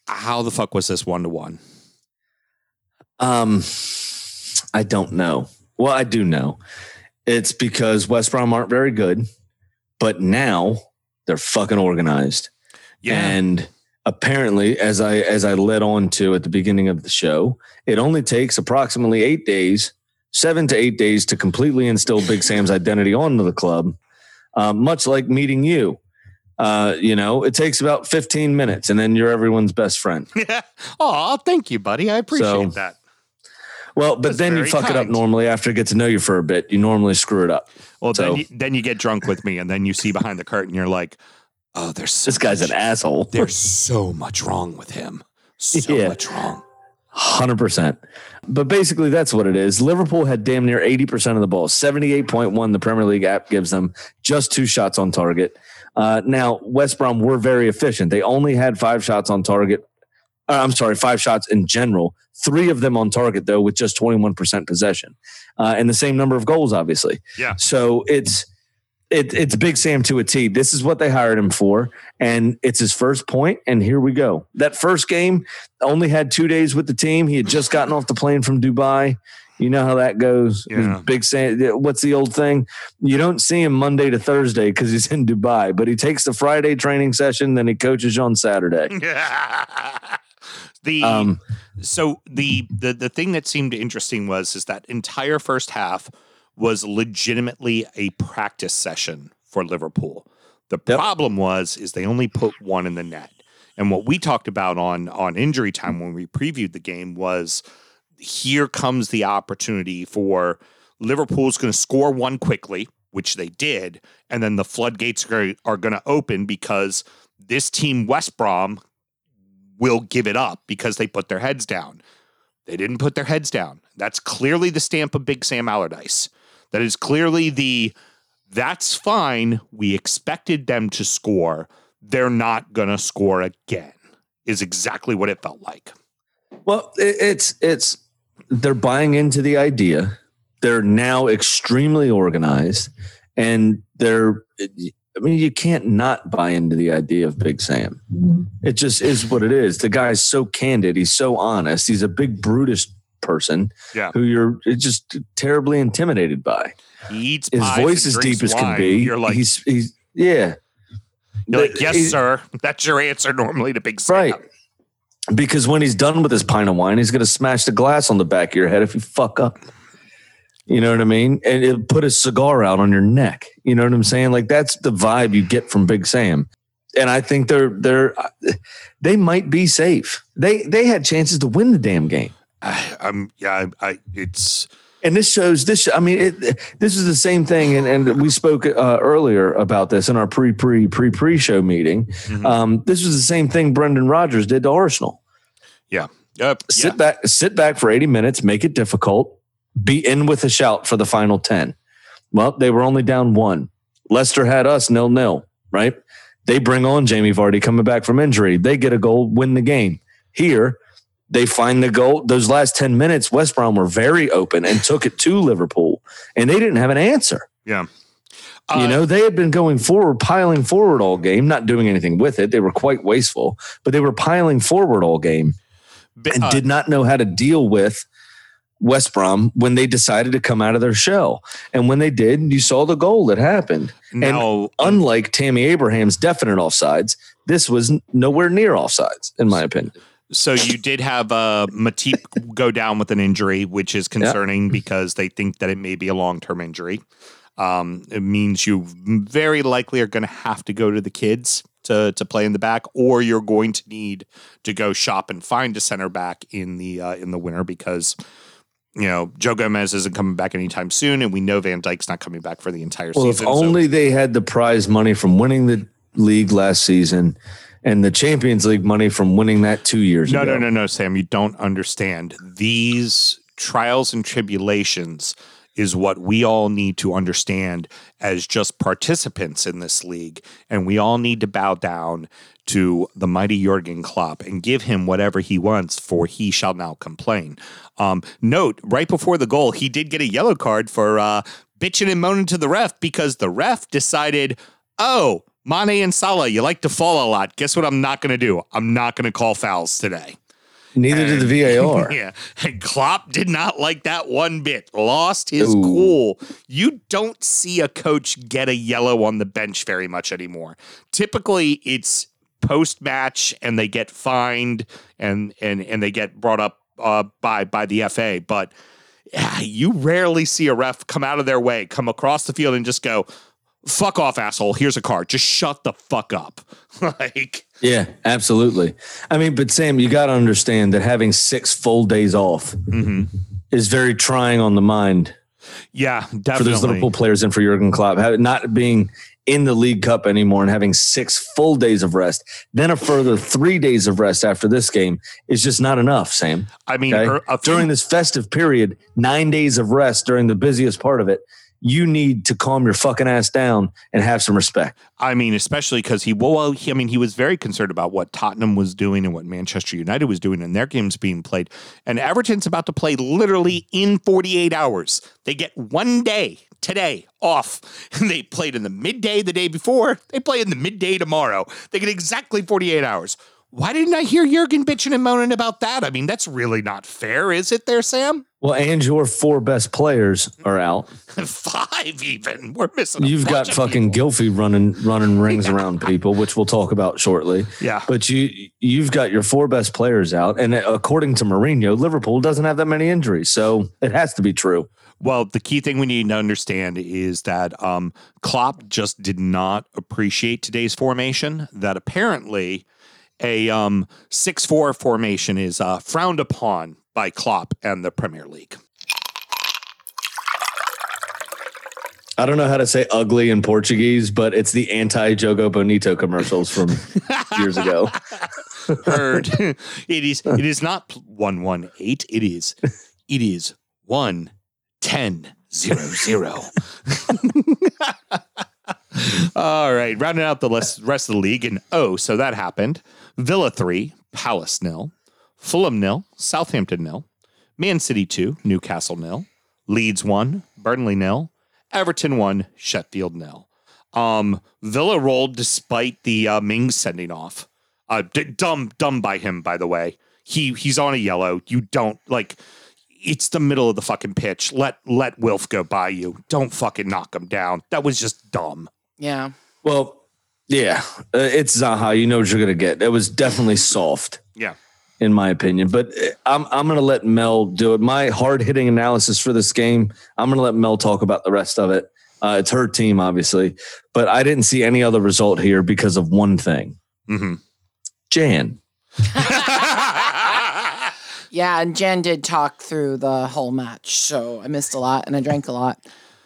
how the fuck was this one to one? Um, I don't know. Well, I do know. It's because West Brom aren't very good, but now they're fucking organized. Yeah. And apparently, as I as I led on to at the beginning of the show, it only takes approximately eight days, seven to eight days, to completely instill Big Sam's identity onto the club. Um, much like meeting you, uh, you know, it takes about fifteen minutes, and then you're everyone's best friend. Yeah oh, thank you, buddy. I appreciate So- that. Well, but That's then you fuck it up normally after I get to know you for a bit. You normally screw it up. Well, So- then you, then you get drunk with me, and then you see behind the curtain, you're like, oh, there's so This guy's much, an asshole. There's so much wrong with him. So Yeah. much wrong. Hundred percent. But basically, that's what it is. Liverpool had damn near eighty percent of the ball. Seventy-eight point one. The Premier League app gives them just two shots on target. Uh, now, West Brom were very efficient. They only had five shots on target. Uh, I'm sorry, five shots in general. Three of them on target though, with just twenty-one percent possession, uh, and the same number of goals, obviously. Yeah. So it's it, it's Big Sam to a T. This is what they hired him for, and it's his first point. And here we go. That first game only had two days with the team. He had just gotten off the plane from Dubai. You know how that goes. Yeah. Big Sam. What's the old thing? You don't see him Monday to Thursday because he's in Dubai, but he takes the Friday training session, then he coaches on Saturday. the Um, so the the the thing that seemed interesting was is that entire first half was legitimately a practice session for Liverpool. The Yep. problem was is they only put one in the net. And what we talked about on on injury time when we previewed the game was here comes the opportunity for Liverpool's going to score one quickly, which they did, and then the floodgates are, are going to open because this team West Brom will give it up because they put their heads down. They didn't put their heads down. That's clearly the stamp of Big Sam Allardyce. That is clearly the that's fine. We expected them to score. They're not going to score again. Is exactly what it felt like. Well, it's it's they're buying into the idea. They're now extremely organized, and they're. I mean, you can't not buy into the idea of Big Sam. Mm-hmm. It just is what it is. The guy's so candid. He's so honest. He's a big brutish person Yeah. who you're just terribly intimidated by. He eats His voice drinks deep as can be. You're like, he's he's yeah. you're like, yes, He's- sir. That's your answer normally to Big Sam. Right. Because when he's done with his pint of wine, he's going to smash the glass on the back of your head if you fuck up. You know what I mean? And it'll put a cigar out on your neck. You know what I'm saying? Like that's the vibe you get from Big Sam. And I think they're they're uh, they might be safe. They they had chances to win the damn game. I, I'm yeah. I, I it's And this shows this. I mean, it, this is the same thing, and, and we spoke uh, earlier about this in our pre pre pre pre show meeting. Mhm. Um, this was the same thing Brendan Rodgers did to Arsenal. yeah. Yep. Sit yeah. back, sit back for eighty minutes, make it difficult, be in with a shout for the final ten. Well, they were only down one. Leicester had us nil nil. Right? They bring on Jamie Vardy coming back from injury. They get a goal, win the game. Here, they find the goal. Those last 10 minutes, West Brom were very open and took it to Liverpool, and they didn't have an answer. Yeah. you Uh, know, they had been going forward, piling forward all game, not doing anything with it. They were quite wasteful, but they were piling forward all game and uh, did not know how to deal with West Brom when they decided to come out of their shell. And when they did, you saw the goal that happened. now, Unlike Tammy Abraham's definite offsides, this was nowhere near offsides, in my opinion. So you did have uh, Matip go down with an injury, which is concerning because they think that it may be a long term injury. Um, it means you very likely are going to have to go to the kids to to play in the back, or you're going to need to go shop and find a center back in the uh, in the winter because. You know, Joe Gomez isn't coming back anytime soon, and we know Van Dijk's not coming back for the entire season. Well, if season. so- only they had the prize money from winning the league last season and the Champions League money from winning that two years No, ago. no, no, no, Sam. You don't understand. These trials and tribulations is what we all need to understand as just participants in this league. And we all need to bow down to the mighty Jurgen Klopp and give him whatever he wants, for he shall now complain. Um, note, right before the goal, he did get a yellow card for uh, bitching and moaning to the ref because the ref decided, oh, Mane and Salah, you like to fall a lot. Guess what I'm not going to do? I'm not going to call fouls today. Neither did the VAR. Yeah. And Klopp did not like that one bit. Lost his Ooh. cool. You don't see a coach get a yellow on the bench very much anymore. Typically it's post match and they get fined and and and they get brought up uh, by by the FA, but yeah, you rarely see a ref come out of their way, come across the field and just go, "Fuck off, asshole. Here's a card. Just shut the fuck up." like Yeah, absolutely. I mean, but Sam, you got to understand that having six full days off mhm. is very trying on the mind yeah, for those Liverpool players and for Jurgen Klopp. Not being in the League Cup anymore and having six full days of rest, then a further three days of rest after this game is just not enough, Sam. I mean, Okay? er- few- During this festive period, nine days of rest during the busiest part of it, you need to calm your fucking ass down and have some respect. I mean, especially because he, well, he, I mean, he was very concerned about what Tottenham was doing and what Manchester United was doing and their games being played. And Everton's about to play literally in 48 hours. They get one day today off. And they played in the midday the day before. They play in the midday tomorrow. They get exactly 48 hours. Why didn't I hear Jurgen bitching and moaning about that? I mean, that's really not fair, is it there, Sam? Well, and your four best players are out. Five even. We're missing. a You've got of fucking people. Gylfi running running rings around people, which we'll talk about shortly. Yeah. But you you've got your four best players out, and according to Mourinho, Liverpool doesn't have that many injuries, so it has to be true. Well, the key thing we need to understand is that um, Klopp just did not appreciate today's formation. That apparently a um, six-four formation is uh, frowned upon by Klopp and the Premier League. I don't know how to say ugly in Portuguese, but it's the anti Jogo Bonito commercials from years ago. Heard it is. It is not one one eight. It is. It is one ten zero zero. All right, rounding out the rest of the league, and oh, so that happened. Villa three, Palace nil, Fulham nil, Southampton nil, Man City two, Newcastle nil, Leeds one, Burnley nil, Everton one, Sheffield nil. Um, Villa rolled despite the uh, Mings sending off. Uh, d- dumb, dumb by him, by the way. He he's on a yellow. You don't like. It's the middle of the fucking pitch. Let let Wilf go by you. Don't fucking knock him down. That was just dumb. Yeah. Well, yeah, uh, it's Zaha. You know what you're gonna get. It was definitely soft. Yeah. in my opinion. But uh, I'm I'm going to let Mel do it. My hard hitting analysis for this game. I'm going to let Mel talk about the rest of it. Uh, it's her team, obviously, but I didn't see any other result here because of one thing. Mm-hmm. Jan, Yeah, and Jen did talk through the whole match, so I missed a lot and I drank a lot.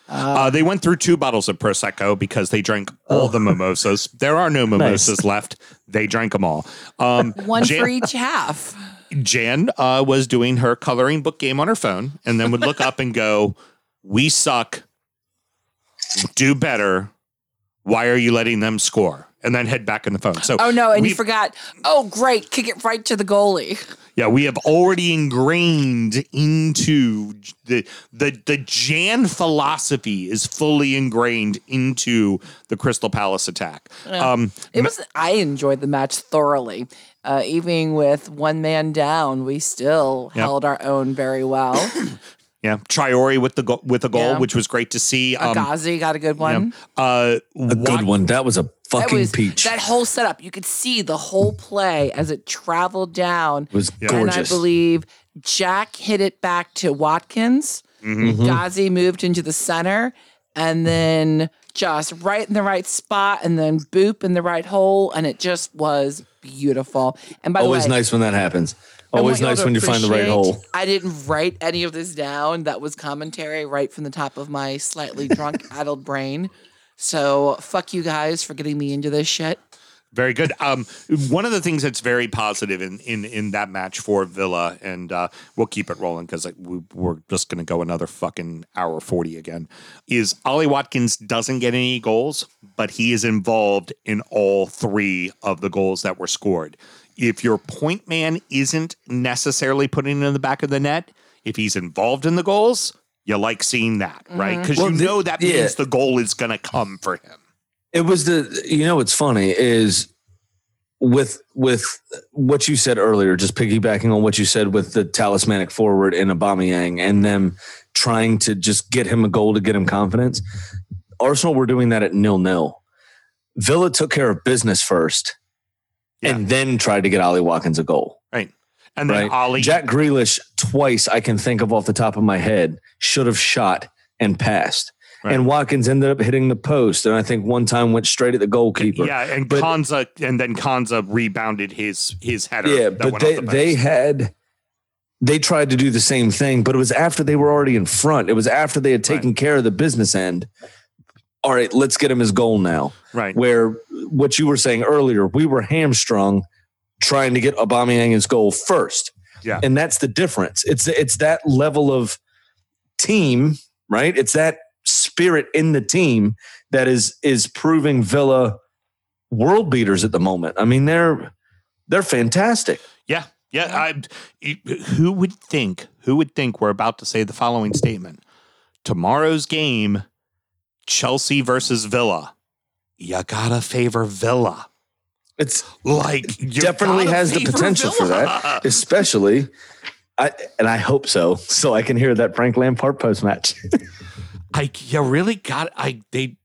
Uh, they went through two bottles of prosecco because they drank all the mimosas. There are no mimosas left. They drank them all. Um, One Jan- for each half. Jan uh, was doing her coloring book game on her phone and then would look up and go, We suck. Do better. Why are you letting them score? And then head back in the phone. So, Oh no, and we- you forgot. Oh great, kick it right to the goalie. Yeah, we have already ingrained into the the the Jan philosophy is fully ingrained into the Crystal Palace attack. Um, It was. I enjoyed the match thoroughly. Uh, even with one man down, we still Yep. held our own very well. yeah, Traoré with the go- with a goal, Yeah. which was great to see. Um, Agazi got a good one. uh, A good one. That was a That fucking was peach. that whole setup. You could see the whole play as it traveled down. it was Yeah. And I believe Jack hit it back to Watkins. Mm-hmm. Ghazi moved into the center, and then just right in the right spot, and then boop in the right hole, and it just was beautiful. And by Always the way, nice when that happens. Always nice when you find the right hole. I didn't write any of this down. That was commentary right from the top of my slightly drunk, addled brain. So fuck you guys for getting me into this shit. Very good. Um, one of the things that's very positive in in, in that match for Villa, and uh, we'll keep it rolling because we, we're just going to go another fucking hour forty again. Is Ollie Watkins doesn't get any goals, but he is involved in all three of the goals that were scored. If your point man isn't necessarily putting it in the back of the net, if he's involved in the goals, you like seeing that, right? Mm-hmm. Because Well, you the- know that yeah. means the goal is going to come for him. It was the you know what's funny is with with what you said earlier, just piggybacking on what you said with the talismanic forward in Aubameyang and them trying to just get him a goal to get him confidence. Arsenal were doing that at nil nil. Villa took care of business first, Yeah. and then tried to get Ollie Watkins a goal. Right. And then Right, Ollie Jack Grealish twice I can think of off the top of my head should have shot and passed. Right. And Watkins ended up hitting the post, and I think one time went straight at the goalkeeper. Yeah, and But- Konsa, and then Konsa rebounded his his header. Yeah, that but they the they had they tried to do the same thing, but it was after they were already in front. It was after they had taken care of the business end. All right, let's get him his goal now. right. Where what you were saying earlier, we were hamstrung trying to get Aubameyang his goal first. Yeah. and that's the difference. It's it's that level of team, right? It's that spirit in the team that is is proving Villa world beaters at the moment. I mean, they're they're fantastic. Yeah, yeah. I, who would think? Who would think we're about to say the following statement? Tomorrow's game, Chelsea versus Villa. You gotta favor Villa. It's Like definitely has the potential for that, especially. I, and I hope so, so I can hear that Frank Lampard post match. I you really got I they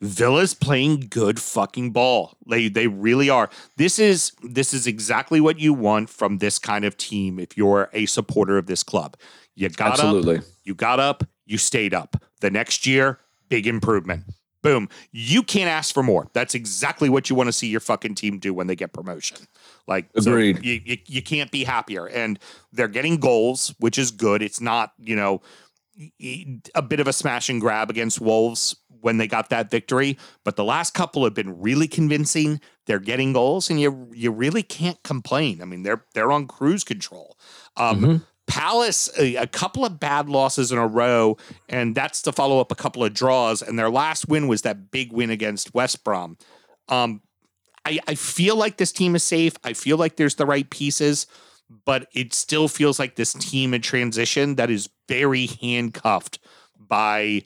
Villa's playing good fucking ball. They they really are. This is this is exactly what you want from this kind of team if you're a supporter of this club. You got Absolutely. up, you got up, you stayed up. The next year, big improvement. Boom. You can't ask for more. That's exactly what you want to see your fucking team do when they get promotion. Like so Agreed. you, you you can't be happier. And they're getting goals, which is good. It's not, you know, a bit of a smash and grab against Wolves when they got that victory, but the last couple have been really convincing. They're getting goals, and you you really can't complain. I mean, they're they're on cruise control. Um, Mhm. Palace, a, a couple of bad losses in a row, and that's to follow up a couple of draws. And their last win was that big win against West Brom. Um, I, I feel like this team is safe. I feel like there's the right pieces, but it still feels like this team in transition that is very handcuffed by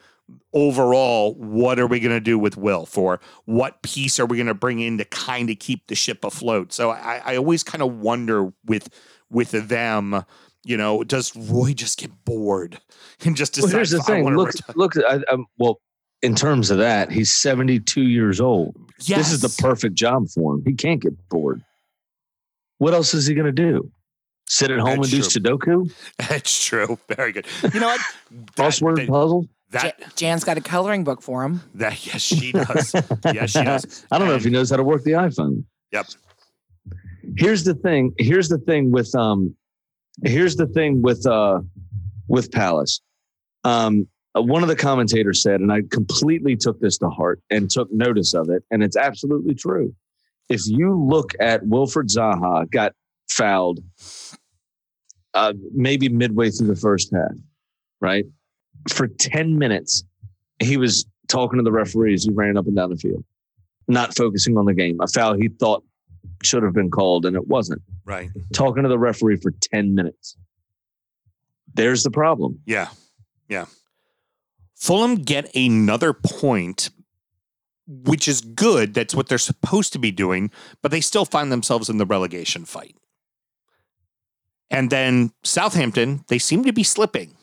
overall what are we going to do with Will for what piece are we going to bring in to kind of keep the ship afloat. So I, I always kind of wonder with with them, you know, does Roy just get bored and just decide? Well, here's the thing. Look, look. I, I, well, in terms of that, he's 72 years old. This is the perfect job for him. He can't get bored. What else is he going to do? Sit at home That's and do. Sudoku, That's true. Very good. You know what? crossword that, puzzle? that, Ja- Jan's got a coloring book for him. that yes, she does. yes, she does. I don't know if he knows how to work the iPhone. Yep. Here's the thing. Here's the thing with um here's the thing with uh with Palace. Um, uh, one of the commentators said, and I completely took this to heart and took notice of it, and it's absolutely true. If you look at Wilfried Zaha, got fouled uh, maybe midway through the first half, right? For 10 minutes, he was talking to the referees. He ran up and down the field, not focusing on the game. A foul he thought should have been called, and it wasn't. Right. Talking to the referee for 10 minutes. There's the problem. Yeah. Yeah. Fulham get another point, which is good. That's what they're supposed to be doing, but they still find themselves in the relegation fight. And then Southampton, they seem to be slipping.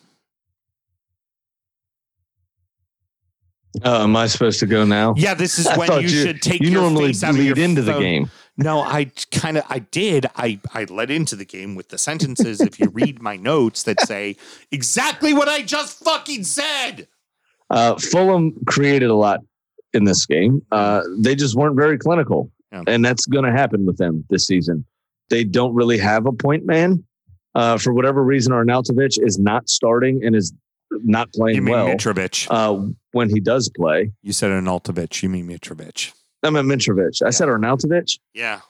Uh, am I supposed to go now? Yeah, this is I when thought you, should take you your normally face out of lead your into the phone. game. No, I kind of I did. I I led into the game with the sentences. if you read my notes that say exactly what I just fucking said. Uh, Fulham created a lot in this game. Uh, they just weren't very clinical, Yeah. and that's going to happen with them this season. They don't really have a point man. Uh, for whatever reason, Arnautovic is not starting and is not You playing mean well Mitrovic? uh, when he does play. you said Arnautovic. You mean Mitrovic? I mean Mitrovic. I said Arnautovic. Yeah,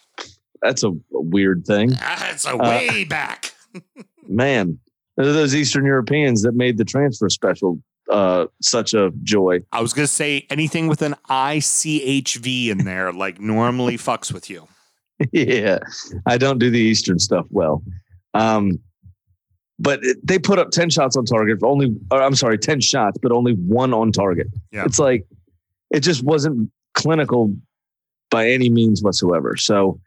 That's a, a weird thing. that's a way back. Man, those Eastern Europeans that made the transfer special uh, such a joy. I was gonna say anything with an ICHV in there, like normally fucks with you. yeah, I don't do the Eastern stuff well. Um, but it, they put up 10 shots on target, only, or I'm sorry, 10 shots, but only one on target. Yeah. It's like, it just wasn't clinical by any means whatsoever. So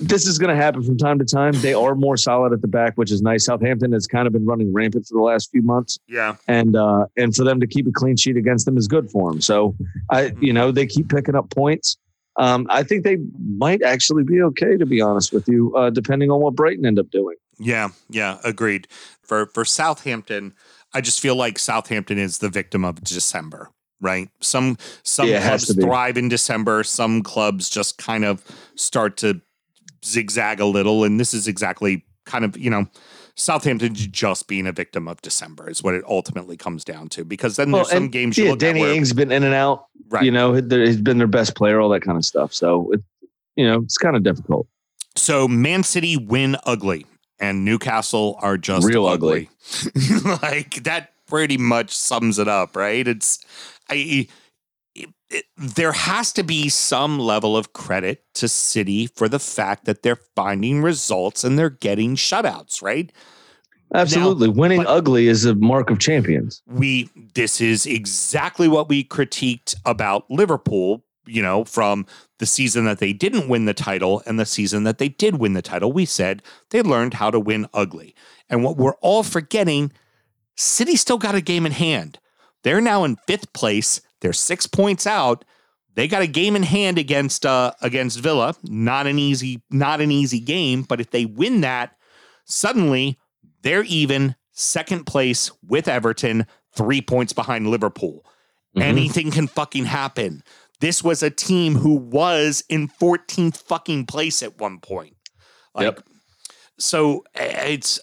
this is going to happen from time to time. They are more solid at the back, which is nice. Southampton has kind of been running rampant for the last few months Yeah, and uh, and for them to keep a clean sheet against them is good for them. So I, you know, they keep picking up points. Um, I think they might actually be okay, to be honest with you, uh, depending on what Brighton end up doing. yeah, yeah. Agreed. For for Southampton, I just feel like Southampton is the victim of December. Right. Some some Yeah, clubs thrive in December. Some clubs just kind of start to zigzag a little, and this is exactly kind of you know. Southampton just being a victim of December is what it ultimately comes down to. Because then there's some games you yeah, Danny where, Ings been in and out. right. You know, he- he's been their best player, all that kind of stuff. So it, you know, it's kind of difficult. So Man City win ugly, and Newcastle are just Real ugly. like that pretty much sums it up, right? It's I. It, it, there has to be some level of credit to City for the fact that they're finding results and they're getting shutouts, right? Absolutely, winning ugly is a mark of champions. we this is exactly what we critiqued about Liverpool, you know, from the season that they didn't win the title and the season that they did win the title. We said they learned how to win ugly. And what we're all forgetting, City still got a game in hand. They're now in 5th place. They're 6 points out. They got a game in hand against uh against Villa. Not an easy not an easy game, but if they win that, suddenly they're even second place with Everton, three points behind Liverpool. Mhm. Anything can fucking happen. This was a team who was in 14th fucking place at one point. Like, Yep. So eh, it's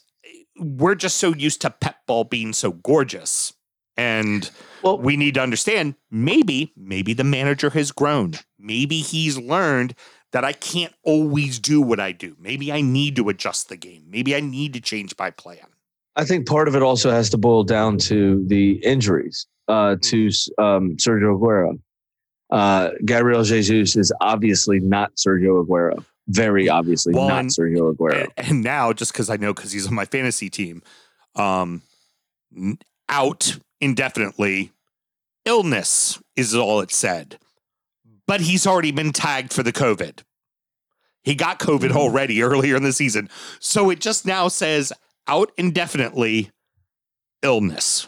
we're just so used to pep ball being so gorgeous. And Well, we need to understand maybe, maybe the manager has grown. Maybe he's learned that I can't always do what I do. Maybe I need to adjust the game. Maybe I need to change my plan. I think part of it also has to boil down to the injuries uh, to um, Sergio Aguero. Uh, Gabriel Jesus is obviously not Sergio Aguero. Very obviously Well, not and- Sergio Aguero. And, now, just because I know because he's on my fantasy team, um, out indefinitely, illness is all it said. But he's already been tagged for the COVID. He got COVID already earlier in the season. So it just now says out indefinitely, illness.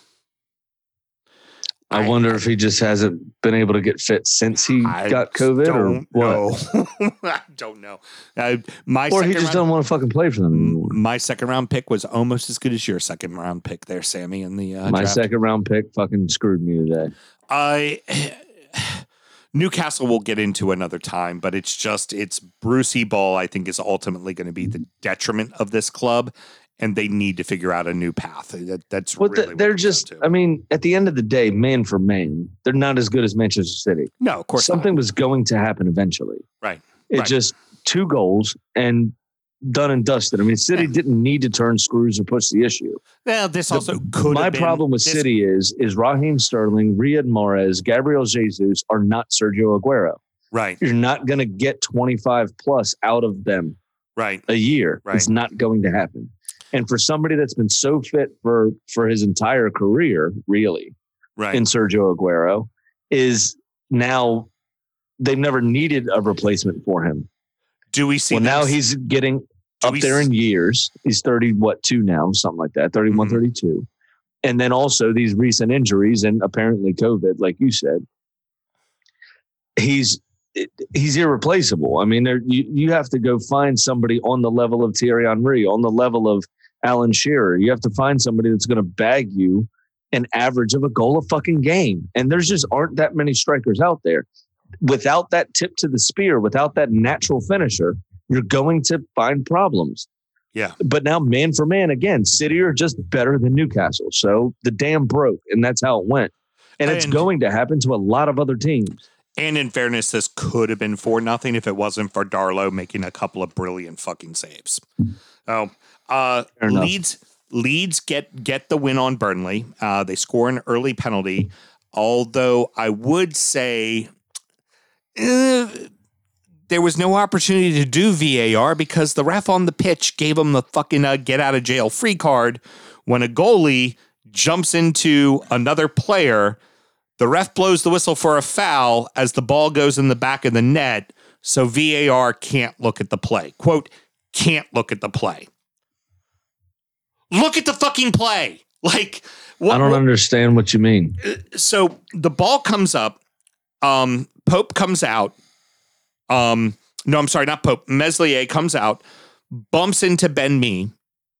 I wonder if he just hasn't been able to get fit since he I got COVID or don't what. know. I don't know. Uh, my Or he just round- doesn't want to fucking play for them anymore. My second round pick was almost as good as your second round pick there, Sammy. In the uh, My draft. second round pick fucking screwed me today. I Newcastle will get into another time, but it's just it's Brucey Ball. I think is ultimately going to be the detriment of this club, and they need to figure out a new path. That, that's Well, really they're just. I mean, at the end of the day, man for man, they're not as good as Manchester City. no, of course, not. Something was going to happen eventually. Right. It Right. just two goals and done and dusted. I mean, City Yeah. didn't need to turn screws or push the issue. Well, this The- also could. My problem with this- City is is Raheem Sterling, Riyad Mahrez, Gabriel Jesus are not Sergio Aguero. right, You're not going to get 25 plus out of them right, a year. Right. It's not going to happen. And for somebody that's been so fit for for his entire career, really, right. in Sergio Aguero, is now they've never needed a replacement for him. do we see? well, now he's getting up there in years. He's 30, what, two now, something like that, 31, Mhm. 32. And then also these recent injuries and apparently COVID, like you said, he's he's irreplaceable. I mean, there, you, you have to go find somebody on the level of Thierry Henry, on the level of Alan Shearer. You have to find somebody that's going to bag you an average of a goal a fucking game. And there's just aren't that many strikers out there. Without that tip to the spear, without that natural finisher, you're going to find problems. Yeah. But now, man for man, again, City are just better than Newcastle. So the dam broke, and that's how it went. And it's going to happen to a lot of other teams. And in fairness, this could have been for nothing if it wasn't for Darlow making a couple of brilliant fucking saves. Oh, uh, Leeds Leeds get get the win on Burnley. Uh, they score an early penalty, although I would say. eh, there was no opportunity to do VAR because the ref on the pitch gave him the fucking uh, get out of jail free card when a goalie jumps into another player the ref blows the whistle for a foul as the ball goes in the back of the net, so VAR can't look at the play. Quote, can't look at the play. Look at the fucking play. Like, what, I don't what- understand what you mean. so the ball comes up, um, Pope comes out. Um, no, I'm sorry, not Pope. Meslier comes out, bumps into Ben Mee,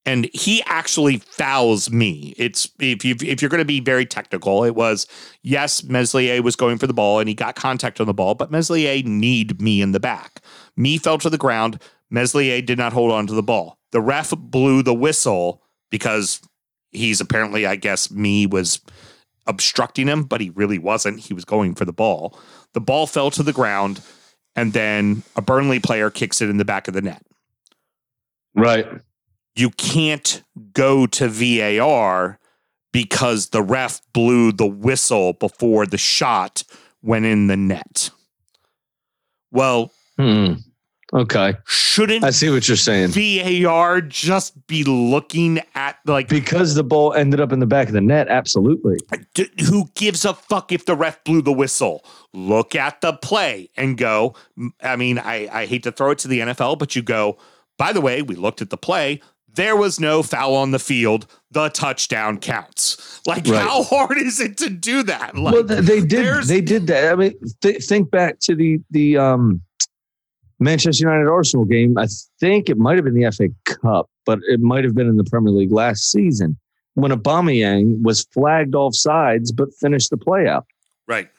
and he actually fouls Mee. It's if you if you're going to be very technical, it was yes, Meslier was going for the ball and he got contact on the ball, but Meslier kneed Mee in the back. Mee fell to the ground. Meslier did not hold on to the ball. The ref blew the whistle because he's apparently, I guess, Mee was obstructing him, but he really wasn't. He was going for the ball. The ball fell to the ground, and then a Burnley player kicks it in the back of the net. Right. You can't go to VAR because the ref blew the whistle before the shot went in the net. Well, Hmm. Okay. shouldn't I see what you're saying. VAR just be looking at like Because the ball ended up in the back of the net, absolutely. D- who gives a fuck if the ref blew the whistle? Look at the play and go. I mean, I, I hate to throw it to the NFL, but you go, by the way, we looked at the play. There was no foul on the field. The touchdown counts. Like, Right. how hard is it to do that? Like, well, they did. They did that. I mean, th- think back to the the um, Manchester United Arsenal game. I think it might have been the FA Cup, but it might have been in the Premier League last season when Aubameyang was flagged off sides but finished the play out. right.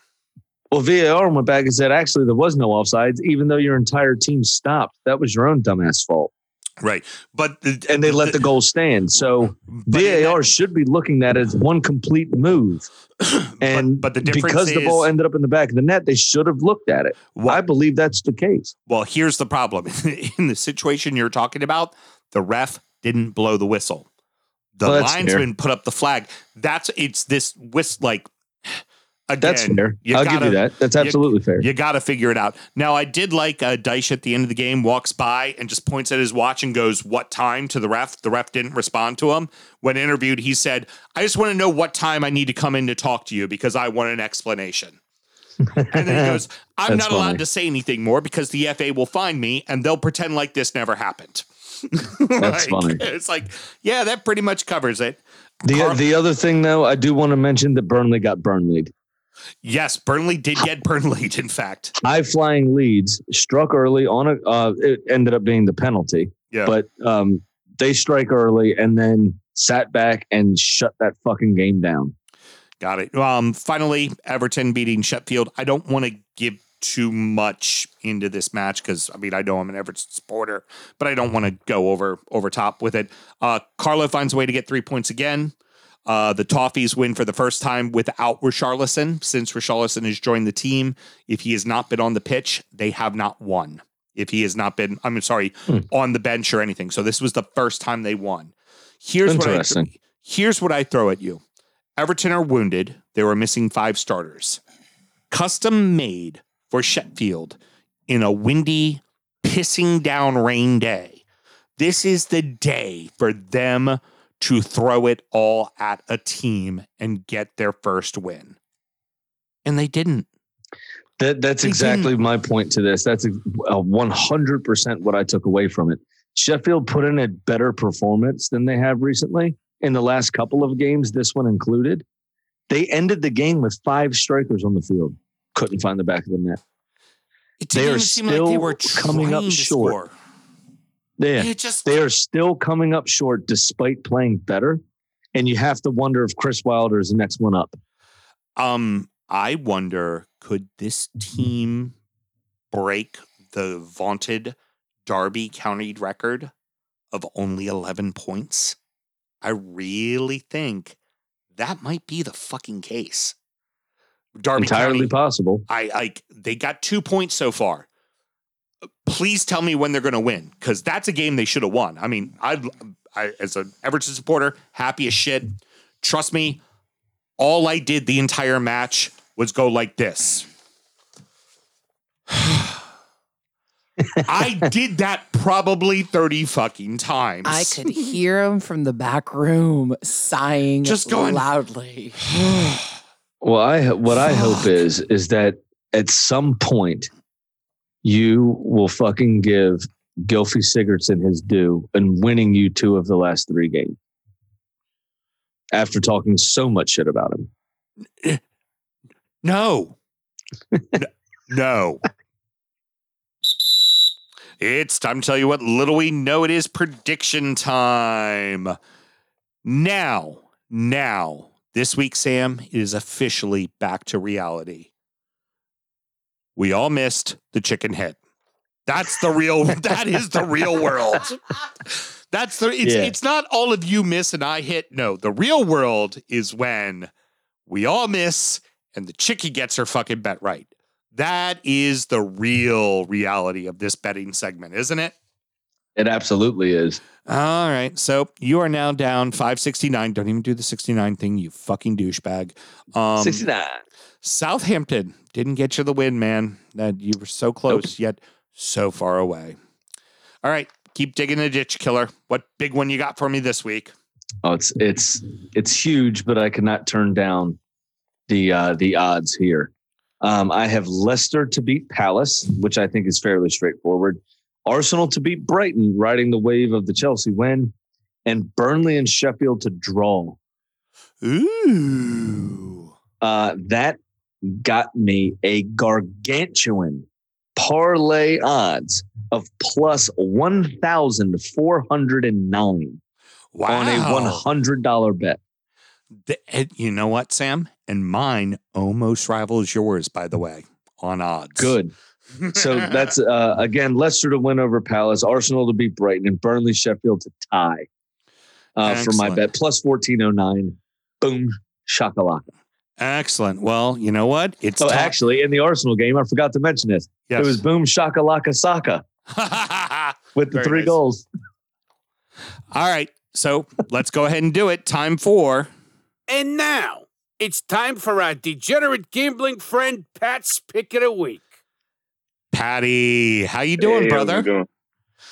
Well, VAR went back and said, actually, there was no offsides, even though your entire team stopped. That was your own dumbass fault. Right. But, the, And they let the goal stand. So but VAR that- should be looking at it as one complete move. And but, the difference because the ball ended up in the back of the net, they should have looked at it. Well- I believe that's the case. Well, here's the problem. In the situation you're talking about, the ref didn't blow the whistle. The Well, linesman put up the flag. That's it's this whist like again. That's fair. you I'll give gotta- you that. That's you- absolutely fair. You got to figure it out. Now, I did like uh, Dyche at the end of the game walks by and just points at his watch and goes, "What time?" to the ref. The ref didn't respond to him. When interviewed, he said, "I just want to know what time I need to come in to talk to you because I want an explanation." and then he goes, "I'm not allowed to say anything more because the FA will find me and they'll pretend like this never happened." That's Like, funny. It's like, yeah, that pretty much covers it. The, Carl- the other thing, though, I do want to mention that Burnley got Burnley. Yes, Burnley did get Burnley. In fact, High flying Leeds struck early on a. Uh, it ended up being the penalty, yeah. but um, they strike early and then sat back and shut that fucking game down. Got it. Um, finally, Everton beating Sheffield. I don't want to give too much into this match because I mean I know I'm an Everton supporter, but I don't want to go over over top with it. Uh, Carlo finds a way to get three points again. Uh, the Toffees win for the first time without Richarlison since Richarlison has joined the team. If he has not been on the pitch, they have not won. If he has not been, I'm sorry, Hmm. on the bench or anything. So this was the first time they won. Here's what I here's what I throw at you. Everton are wounded. They were missing five starters. Custom made for Sheffield in a windy, pissing down rain day. This is the day for them to throw it all at a team and get their first win. And they didn't. That that's They exactly my point to this. That's a hundred percent what I took away from it. Sheffield put in a better performance than they have recently in the last couple of games, this one included. They ended the game with five strikers on the field. Couldn't find the back of the net. It They didn't are even seem like they were coming up short. score. Yeah, It just they are still coming up short despite playing better. And you have to wonder if Chris Wilder is the next one up. Um, I wonder could this team break the vaunted Derby County record of only 11 points? I really think that might be the fucking case. Derby Entirely County, possible. I like they got two points so far. Please tell me when they're going to win because that's a game they should have won. I mean, I, I as an Everton supporter, happy as shit. Trust me, all I did the entire match was go like this. I did that probably 30 fucking times. I could hear him from the back room sighing Just going- loudly. Well, I what I hope is is that at some point you will fucking give Gylfi Sigurdsson his due and winning you two of the last three games. After talking so much shit about him. No. No. It's time to tell you what little we know it is prediction time. Now, now, this week, Sam, it is officially back to reality. We all missed the chicken hit. That's the real, that is the real world. That's the, it's, Yeah. it's not all of you miss and I hit. No, the real world is when we all miss and the chickie gets her fucking bet right. That is the real reality of this betting segment, isn't it? It absolutely is. All right. So you are now down 569. Don't even do the 69 thing, you fucking douchebag. Um, 69. Southampton didn't get you the win, man. That you were so close, yet so far away. All right. Keep digging the ditch, killer. What big one you got for me this week? Oh, it's it's it's huge, but I cannot turn down the uh, the odds here. Um, I have Leicester to beat Palace, which I think is fairly straightforward. Arsenal to beat Brighton, riding the wave of the Chelsea win, and Burnley and Sheffield to draw. Ooh. Uh, that got me a gargantuan parlay odds of plus one thousand four hundred and nine Wow. on a one hundred dollar bet. The, and you know what, Sam? And mine almost rivals yours, by the way, on odds. Good. So that's uh, again Leicester to win over Palace, Arsenal to beat Brighton, and Burnley Sheffield to tie uh, for my bet plus fourteen oh nine. Boom, shakalaka. Excellent. Well, you know what? It's So ti- actually, in the Arsenal game, I forgot to mention this. yes. It was boom shakalaka Saka with the Very three nice. goals. All right. So let's go ahead and do it. Time for And now it's time for our degenerate gambling friend Pat's pick of the week. Patty. How you doing, Hey, how's brother? it going?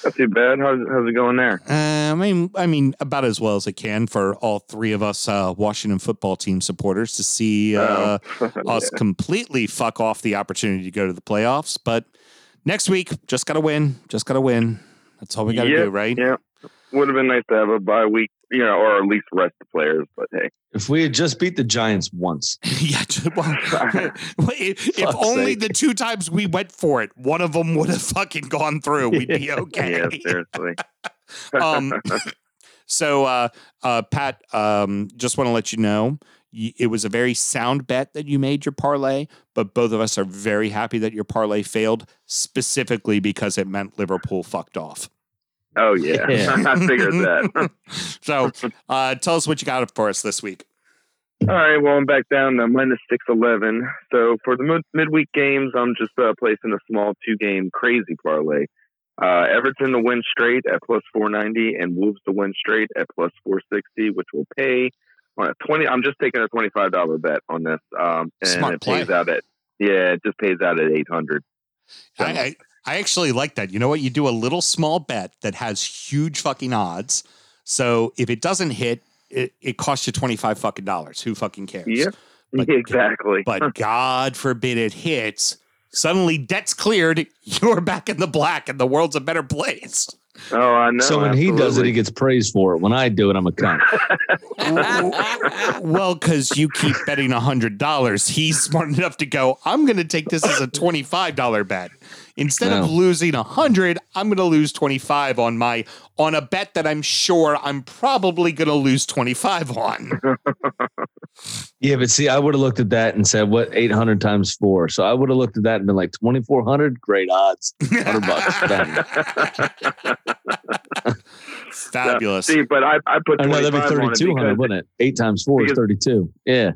Not too bad. How's, how's it going there? Uh, I mean, I mean, about as well as I can for all three of us uh, Washington football team supporters to see uh, Oh, us completely fuck off the opportunity to go to the playoffs. But next week, just got to win. Just got to win. That's all we got to Yep, do, right? yeah. Would have been nice to have a bye week, you know, or at least rest the players. But hey, If we had just beat the Giants once, yeah. Well, if, if only sake. the two times we went for it, one of them would have fucking gone through. We'd be okay. yeah, seriously. um, so, uh, uh, Pat, um, just want to let you know it was a very sound bet that you made your parlay, but both of us are very happy that your parlay failed, specifically because it meant Liverpool fucked off. Oh yeah, Yeah. I figured that. So, uh, tell us what you got for us this week. All right, well, I'm back down to minus 611. So for the mid- midweek games, I'm just uh, placing a small two game crazy parlay. Uh, Everton to win straight at plus 490 and Wolves to win straight at plus 460, which will pay on a 20. I'm just taking a $25 bet on this. Um, and Smart it play. pays out at, yeah, it just pays out at 800. I, I, I actually like that. You know what? You do a little small bet that has huge fucking odds. So if it doesn't hit, it, it costs you 25 fucking dollars. Who fucking cares? Yeah, But- exactly. But God forbid it hits. Suddenly debt's cleared. You're back in the black and the world's a better place. Oh, I know. so when he does it, he gets praised for it. When I do it, I'm a cunt. well, because you keep betting $100. He's smart enough to go, I'm going to take this as a $25 bet. Instead of No. losing 100, I'm going to lose 25 on my on a bet that I'm sure I'm probably going to lose 25 on. Yeah, but see, I would have looked at that and said, "What 800 times four? So I would have looked at that and been like, 2,400. Great odds. 100 bucks. Done. Fabulous. See, but I, I put Oh, no, that'd be 25 on it 3,200, wouldn't it? Eight times four is 32. Yeah.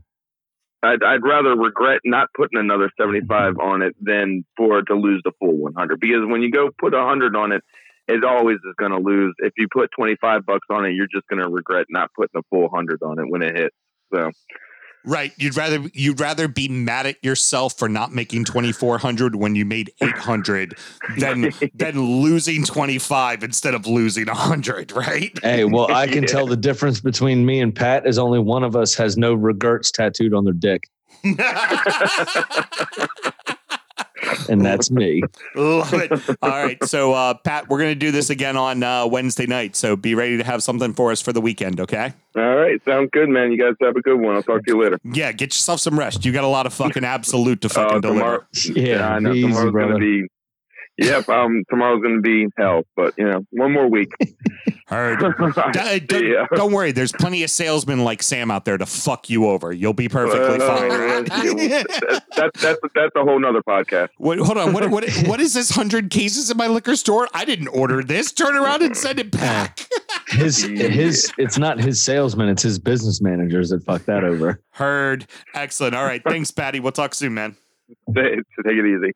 I'd, I'd rather regret not putting another 75 on it than for it to lose the full 100 because when you go put 100 on it it always is going to lose if you put 25 bucks on it you're just going to regret not putting the full 100 on it when it hits so Right. You'd rather you'd rather be mad at yourself for not making 2400 when you made 800 than than losing 25 instead of losing 100, right? Hey, well, I can Yeah. tell the difference between me and Pat is only one of us has no regrets tattooed on their dick, and that's me. Love it. All right. So uh Pat, we're going to do this again on uh, Wednesday night. So be ready to have something for us for the weekend, okay? all right sounds good man you guys have a good one i'll talk to you later Yeah, get yourself some rest. You got a lot of fucking absolute to fucking Uh, tomorrow, deliver. Yeah, I know easy, tomorrow's going to be Yep, um, tomorrow's going to be hell, but you know, one more week. Heard. D- don't, Yeah. don't worry. There's plenty of salesmen like Sam out there to fuck you over. You'll be perfectly Uh, fine. that's, that's that's that's a whole nother podcast. What, hold on. What, what, what is this 100 cases in my liquor store? I didn't order this. Turn around and send it back. His his it's not his salesman, it's his business managers that fucked that over. Heard. Excellent. All right. Thanks, Patty. We'll talk soon, man. Take take it easy.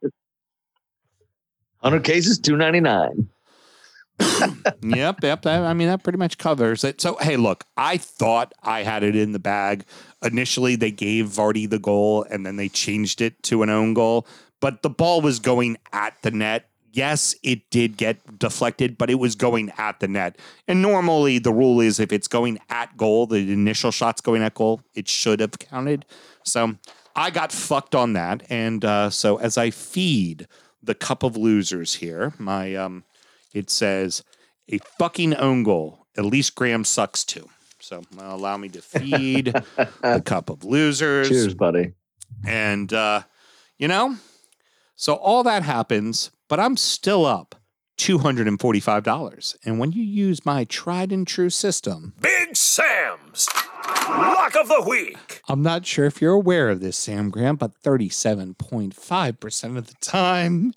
Hundred cases, two ninety nine. yep, yep. I mean, that pretty much covers it. So, hey, look, I thought I had it in the bag. Initially, they gave Vardy the goal and then they changed it to an own goal, but the ball was going at the net. Yes, it did get deflected, but it was going at the net. And normally, the rule is if it's going at goal, the initial shot's going at goal, it should have counted. So, I got fucked on that. And uh, so, as I feed the cup of losers here, my um, it says a fucking own goal. At least Graham sucks too. So allow me to feed the cup of losers. Cheers, buddy. And uh, you know, so all that happens, but I'm still up $245. And when you use my tried and true system, Big Sam's Lock of the Week. I'm not sure if you're aware of this, Sam Graham, but 37.5% of the time,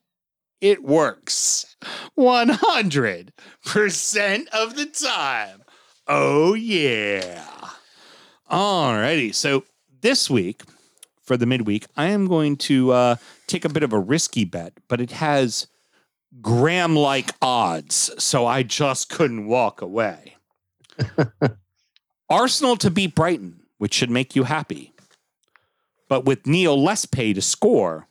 it works. 100% of the time. Oh, yeah. Alrighty. So this week, for the midweek, I am going to uh, take a bit of a risky bet, but it has Graham like odds. So I just couldn't walk away. Arsenal to beat Brighton, which should make you happy. But with Neal Maupay to score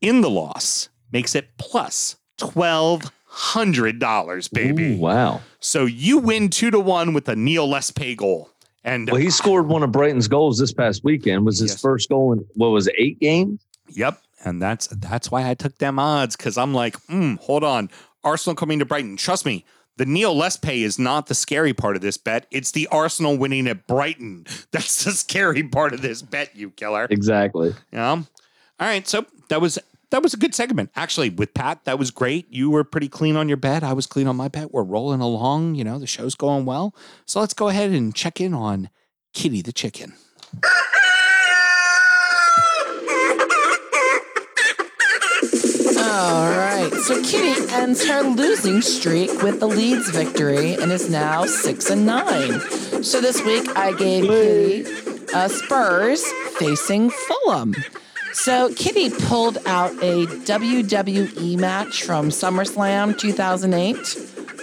in the loss makes it plus $1,200, baby. Ooh, wow. So you win two to one with a Neal Maupay goal. And Well, he scored one of Brighton's goals this past weekend. Was his Yes. first goal in what was it, eight games? Yep, and that's that's why I took them odds because I'm like, mm, hold on, Arsenal coming to Brighton. Trust me, the Neal Maupay is not the scary part of this bet. It's the Arsenal winning at Brighton. That's the scary part of this bet, you killer. Exactly. You know? All right, so that was that was a good segment. Actually, with Pat, that was great. You were pretty clean on your bet. I was clean on my bet. We're rolling along. You know, the show's going well. So let's go ahead and check in on Kitty the chicken. All right. So Kitty ends her losing streak with the Leeds victory and is now six and nine. So this week I gave Kitty uh, Spurs facing Fulham. So Kitty pulled out a WWE match from SummerSlam 2008.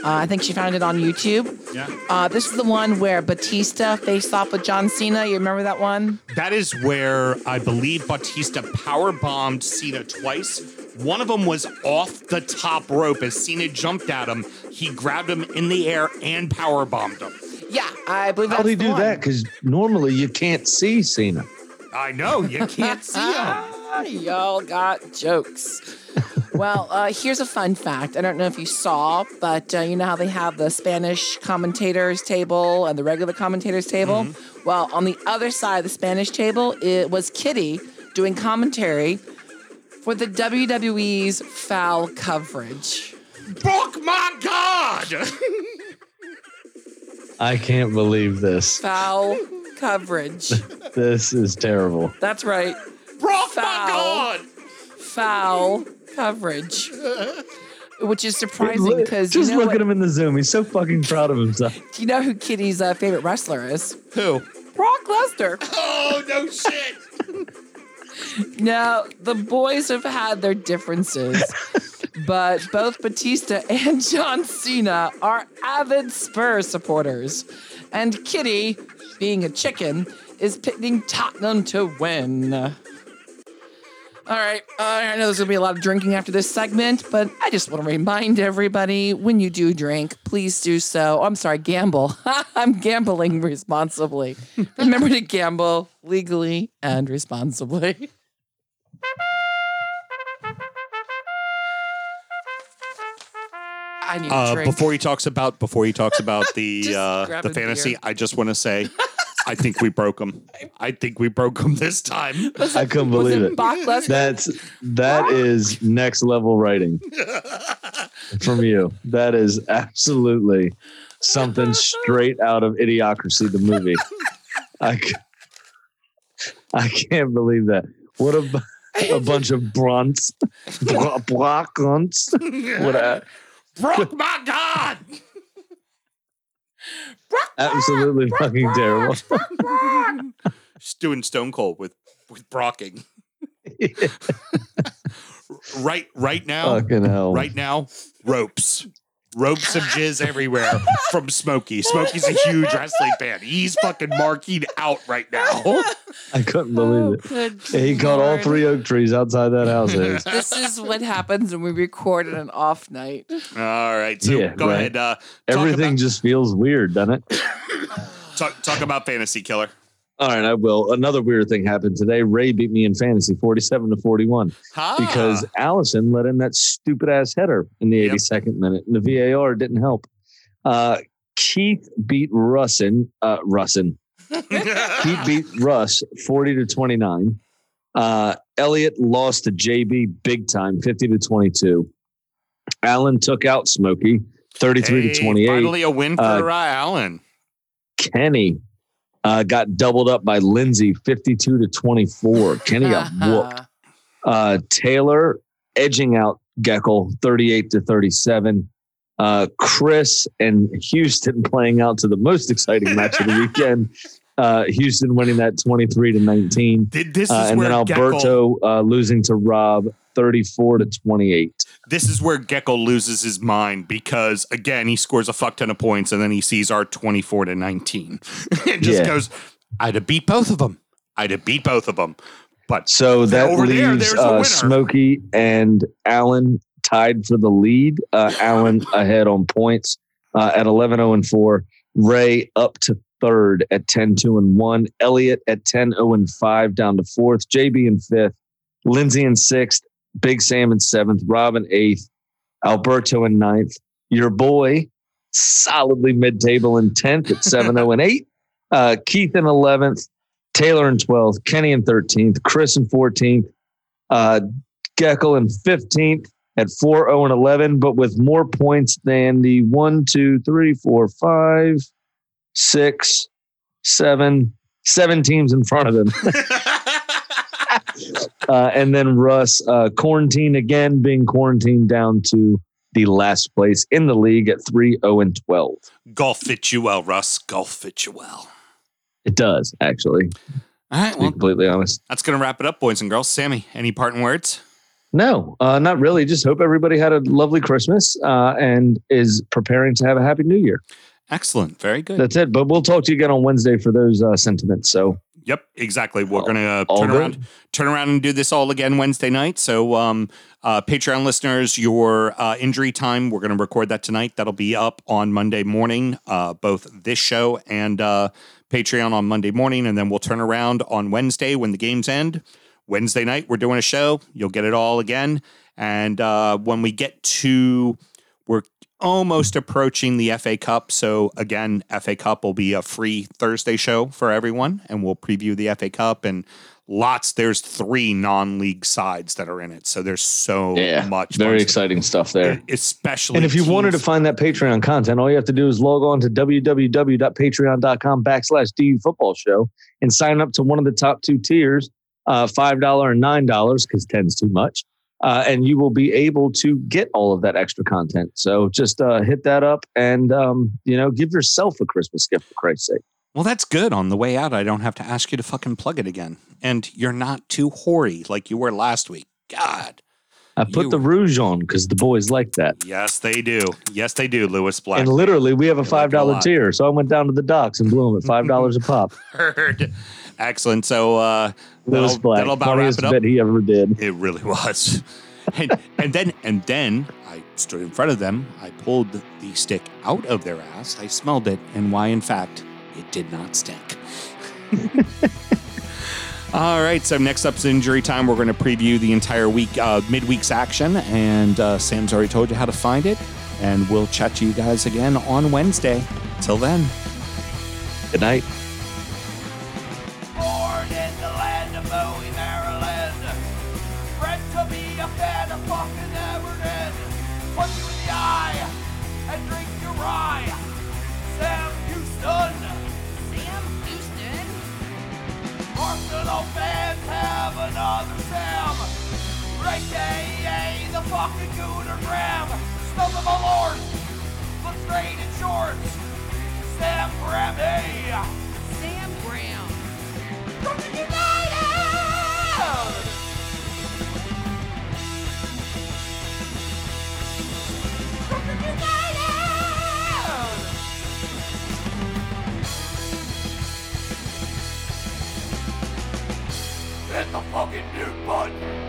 Uh, I think she found it on YouTube. Yeah. Uh, this is the one where Batista faced off with John Cena. You remember that one? That is where I believe Batista power bombed Cena twice. One of them was off the top rope as Cena jumped at him. He grabbed him in the air and power bombed him. Yeah, I believe How'd that's he do one. that? Because normally you can't see Cena. I know you can't see him. Y'all got jokes. well, uh, here's a fun fact. I don't know if you saw, but uh, you know how they have the Spanish commentators table and the regular commentators table? Well, on the other side of the Spanish table, it was Kitty doing commentary for the WWE's foul coverage. Brock, my God! I can't believe this. Foul coverage. This is terrible. That's right. Brock, Foul. my God! Foul coverage. Which is surprising because you Just know look what- at him in the Zoom. He's so fucking proud of himself. Do you know who Kitty's uh, favorite wrestler is? Who? Brock Lesnar. Oh no shit! Now, the boys have had their differences, but both Batista and John Cena are avid Spurs supporters. And Kitty, being a chicken, is picking Tottenham to win. All right, uh, I know there's gonna be a lot of drinking after this segment, but I just want to remind everybody when you do drink, please do so. I'm sorry, gamble. I'm gambling responsibly. Remember to gamble legally and responsibly. I need a Uh, drink. before he talks about before he talks about the Just uh, grab the a fantasy, beer. I just want to say, I think we broke them. I think we broke them this time. I couldn't believe it it. Brock Lesnar? That's that is next level writing from you. That is absolutely something straight out of Idiocracy, the movie. I, I can't believe that. What a, a bunch of brunts, bra- blockunts. What a Brock, my God! Absolutely fucking terrible. Just doing Stone Cold with with Brocking. right, right now, Fucking hell. right now, ropes. Ropes of jizz everywhere from Smokey. Smokey's a huge wrestling fan. He's fucking marking out right now. I couldn't believe it. He caught all three oak trees outside that house. This is what happens when we record on an off night. All right, so Yeah, go right. ahead. Uh, Everything about, just feels weird, doesn't it? talk, talk about fantasy killer. All right, I will. Another weird thing happened today. Ray beat me in fantasy 47 to 41 Ah, because Alisson let in that stupid ass header in the Yep. 82nd minute. And the VAR didn't help. Uh, Keith beat Russin. Uh, Russin. Keith beat Russ 40 to 29. Uh, Elliott lost to JB big time, 50 to 22. Allen took out Smokey 33 Hey, to 28. Finally, a win for uh, Allen. Kenny uh, got doubled up by Lindsay 52 to 24. Kenny got whooped. Uh, Taylor edging out Geckel 38 to 37. Uh, Chris and Houston playing out to the most exciting match of the weekend. Uh, Houston winning that 23 to 19. This is Uh, and where then Alberto uh, losing to Rob 34 to 28. this is where Gecko loses his mind because again he scores a fuck ton of points and then he sees our twenty four to nineteen and just Yeah. goes, "I'd have beat both of them. I'd have beat both of them." But So that over there, leaves there's uh, Smokey and Allen tied for the lead. Uh, Allen ahead on points uh, at 11 0 and 4. Ray up to third at 10 2 and 1. Elliot at 10 0 and 5 down to fourth. JB in fifth. Lindsay in sixth. Big Sam in seventh. Rob in eighth. Alberto in ninth. Your boy solidly mid table in 10th at 7 0 and 8. Uh, Keith in 11th. Taylor in 12th, Kenny in 13th, Chris in 14th, uh, Geckel in 15th at 4 0 and 11, but with more points than the 1, 2, 3, 4, 5, 6, 7, seven teams in front of him. uh, and then Russ uh, quarantine again, being quarantined down to the last place in the league at 3 0 and 12. Golf fits you well, Russ. Golf fits you well. It does, actually, All right, to be well, completely honest. that's going to wrap it up, boys and girls. Sammy, any parting words? No, uh, not really. Just hope everybody had a lovely Christmas uh, and is preparing to have a happy new year. Excellent. Very good. That's it. But we'll talk to you again on Wednesday for those uh, sentiments. So Yep, exactly. We're All- gonna uh, all turn good. around, turn around and do this all again Wednesday night. So, um, uh, Patreon listeners, your uh, injury time, we're gonna record that tonight. That'll be up on Monday morning, uh, both this show and uh, Patreon on Monday morning, and then we'll turn around on Wednesday when the games end. Wednesday night, we're doing a show. You'll get it all again, and uh, when we get to, we're almost approaching the FA Cup. So again, FA Cup will be a free Thursday show for everyone, and we'll preview the FA Cup and lots. There's three non-league sides that are in it, so there's so yeah, much. very fun exciting stuff there. Especially, And if you wanted to find that Patreon content, all you have to do is log on to www.patreon.com backslash DU football show and sign up to one of the top two tiers, uh, $5 and $9, because 10's too much. Uh, and you will be able to get all of that extra content. So just uh, hit that up and, um, you know, give yourself a Christmas gift for Christ's sake. well, that's good. On the way out, I don't have to ask you to fucking plug it again, and you're not too hoary like you were last week. God, I put You- the rouge on because the boys like that. yes, they do. Yes, they do. Lewis Black. And literally, we have a five dollar tier, so I went down to the docks and blew them at five dollars a pop. heard. Excellent. So uh, Lewis that'll, Black, that'll about wrap it up. bit he ever did. It really was. And, and then and then I stood in front of them. I pulled the stick out of their ass. I smelled it, and why, in fact, it did not stink. All right. So next up's injury time. We're going to preview the entire week, uh, midweek's action, and uh, Sam's already told you how to find it. And we'll chat to you guys again on Wednesday. Till then. Good night. The fucking Gooner Graham. Stump of a lord. Look straight in shorts. Sam Grammy. Sam Brown. Brooklyn United! Brooklyn United! Hit the fucking mute button!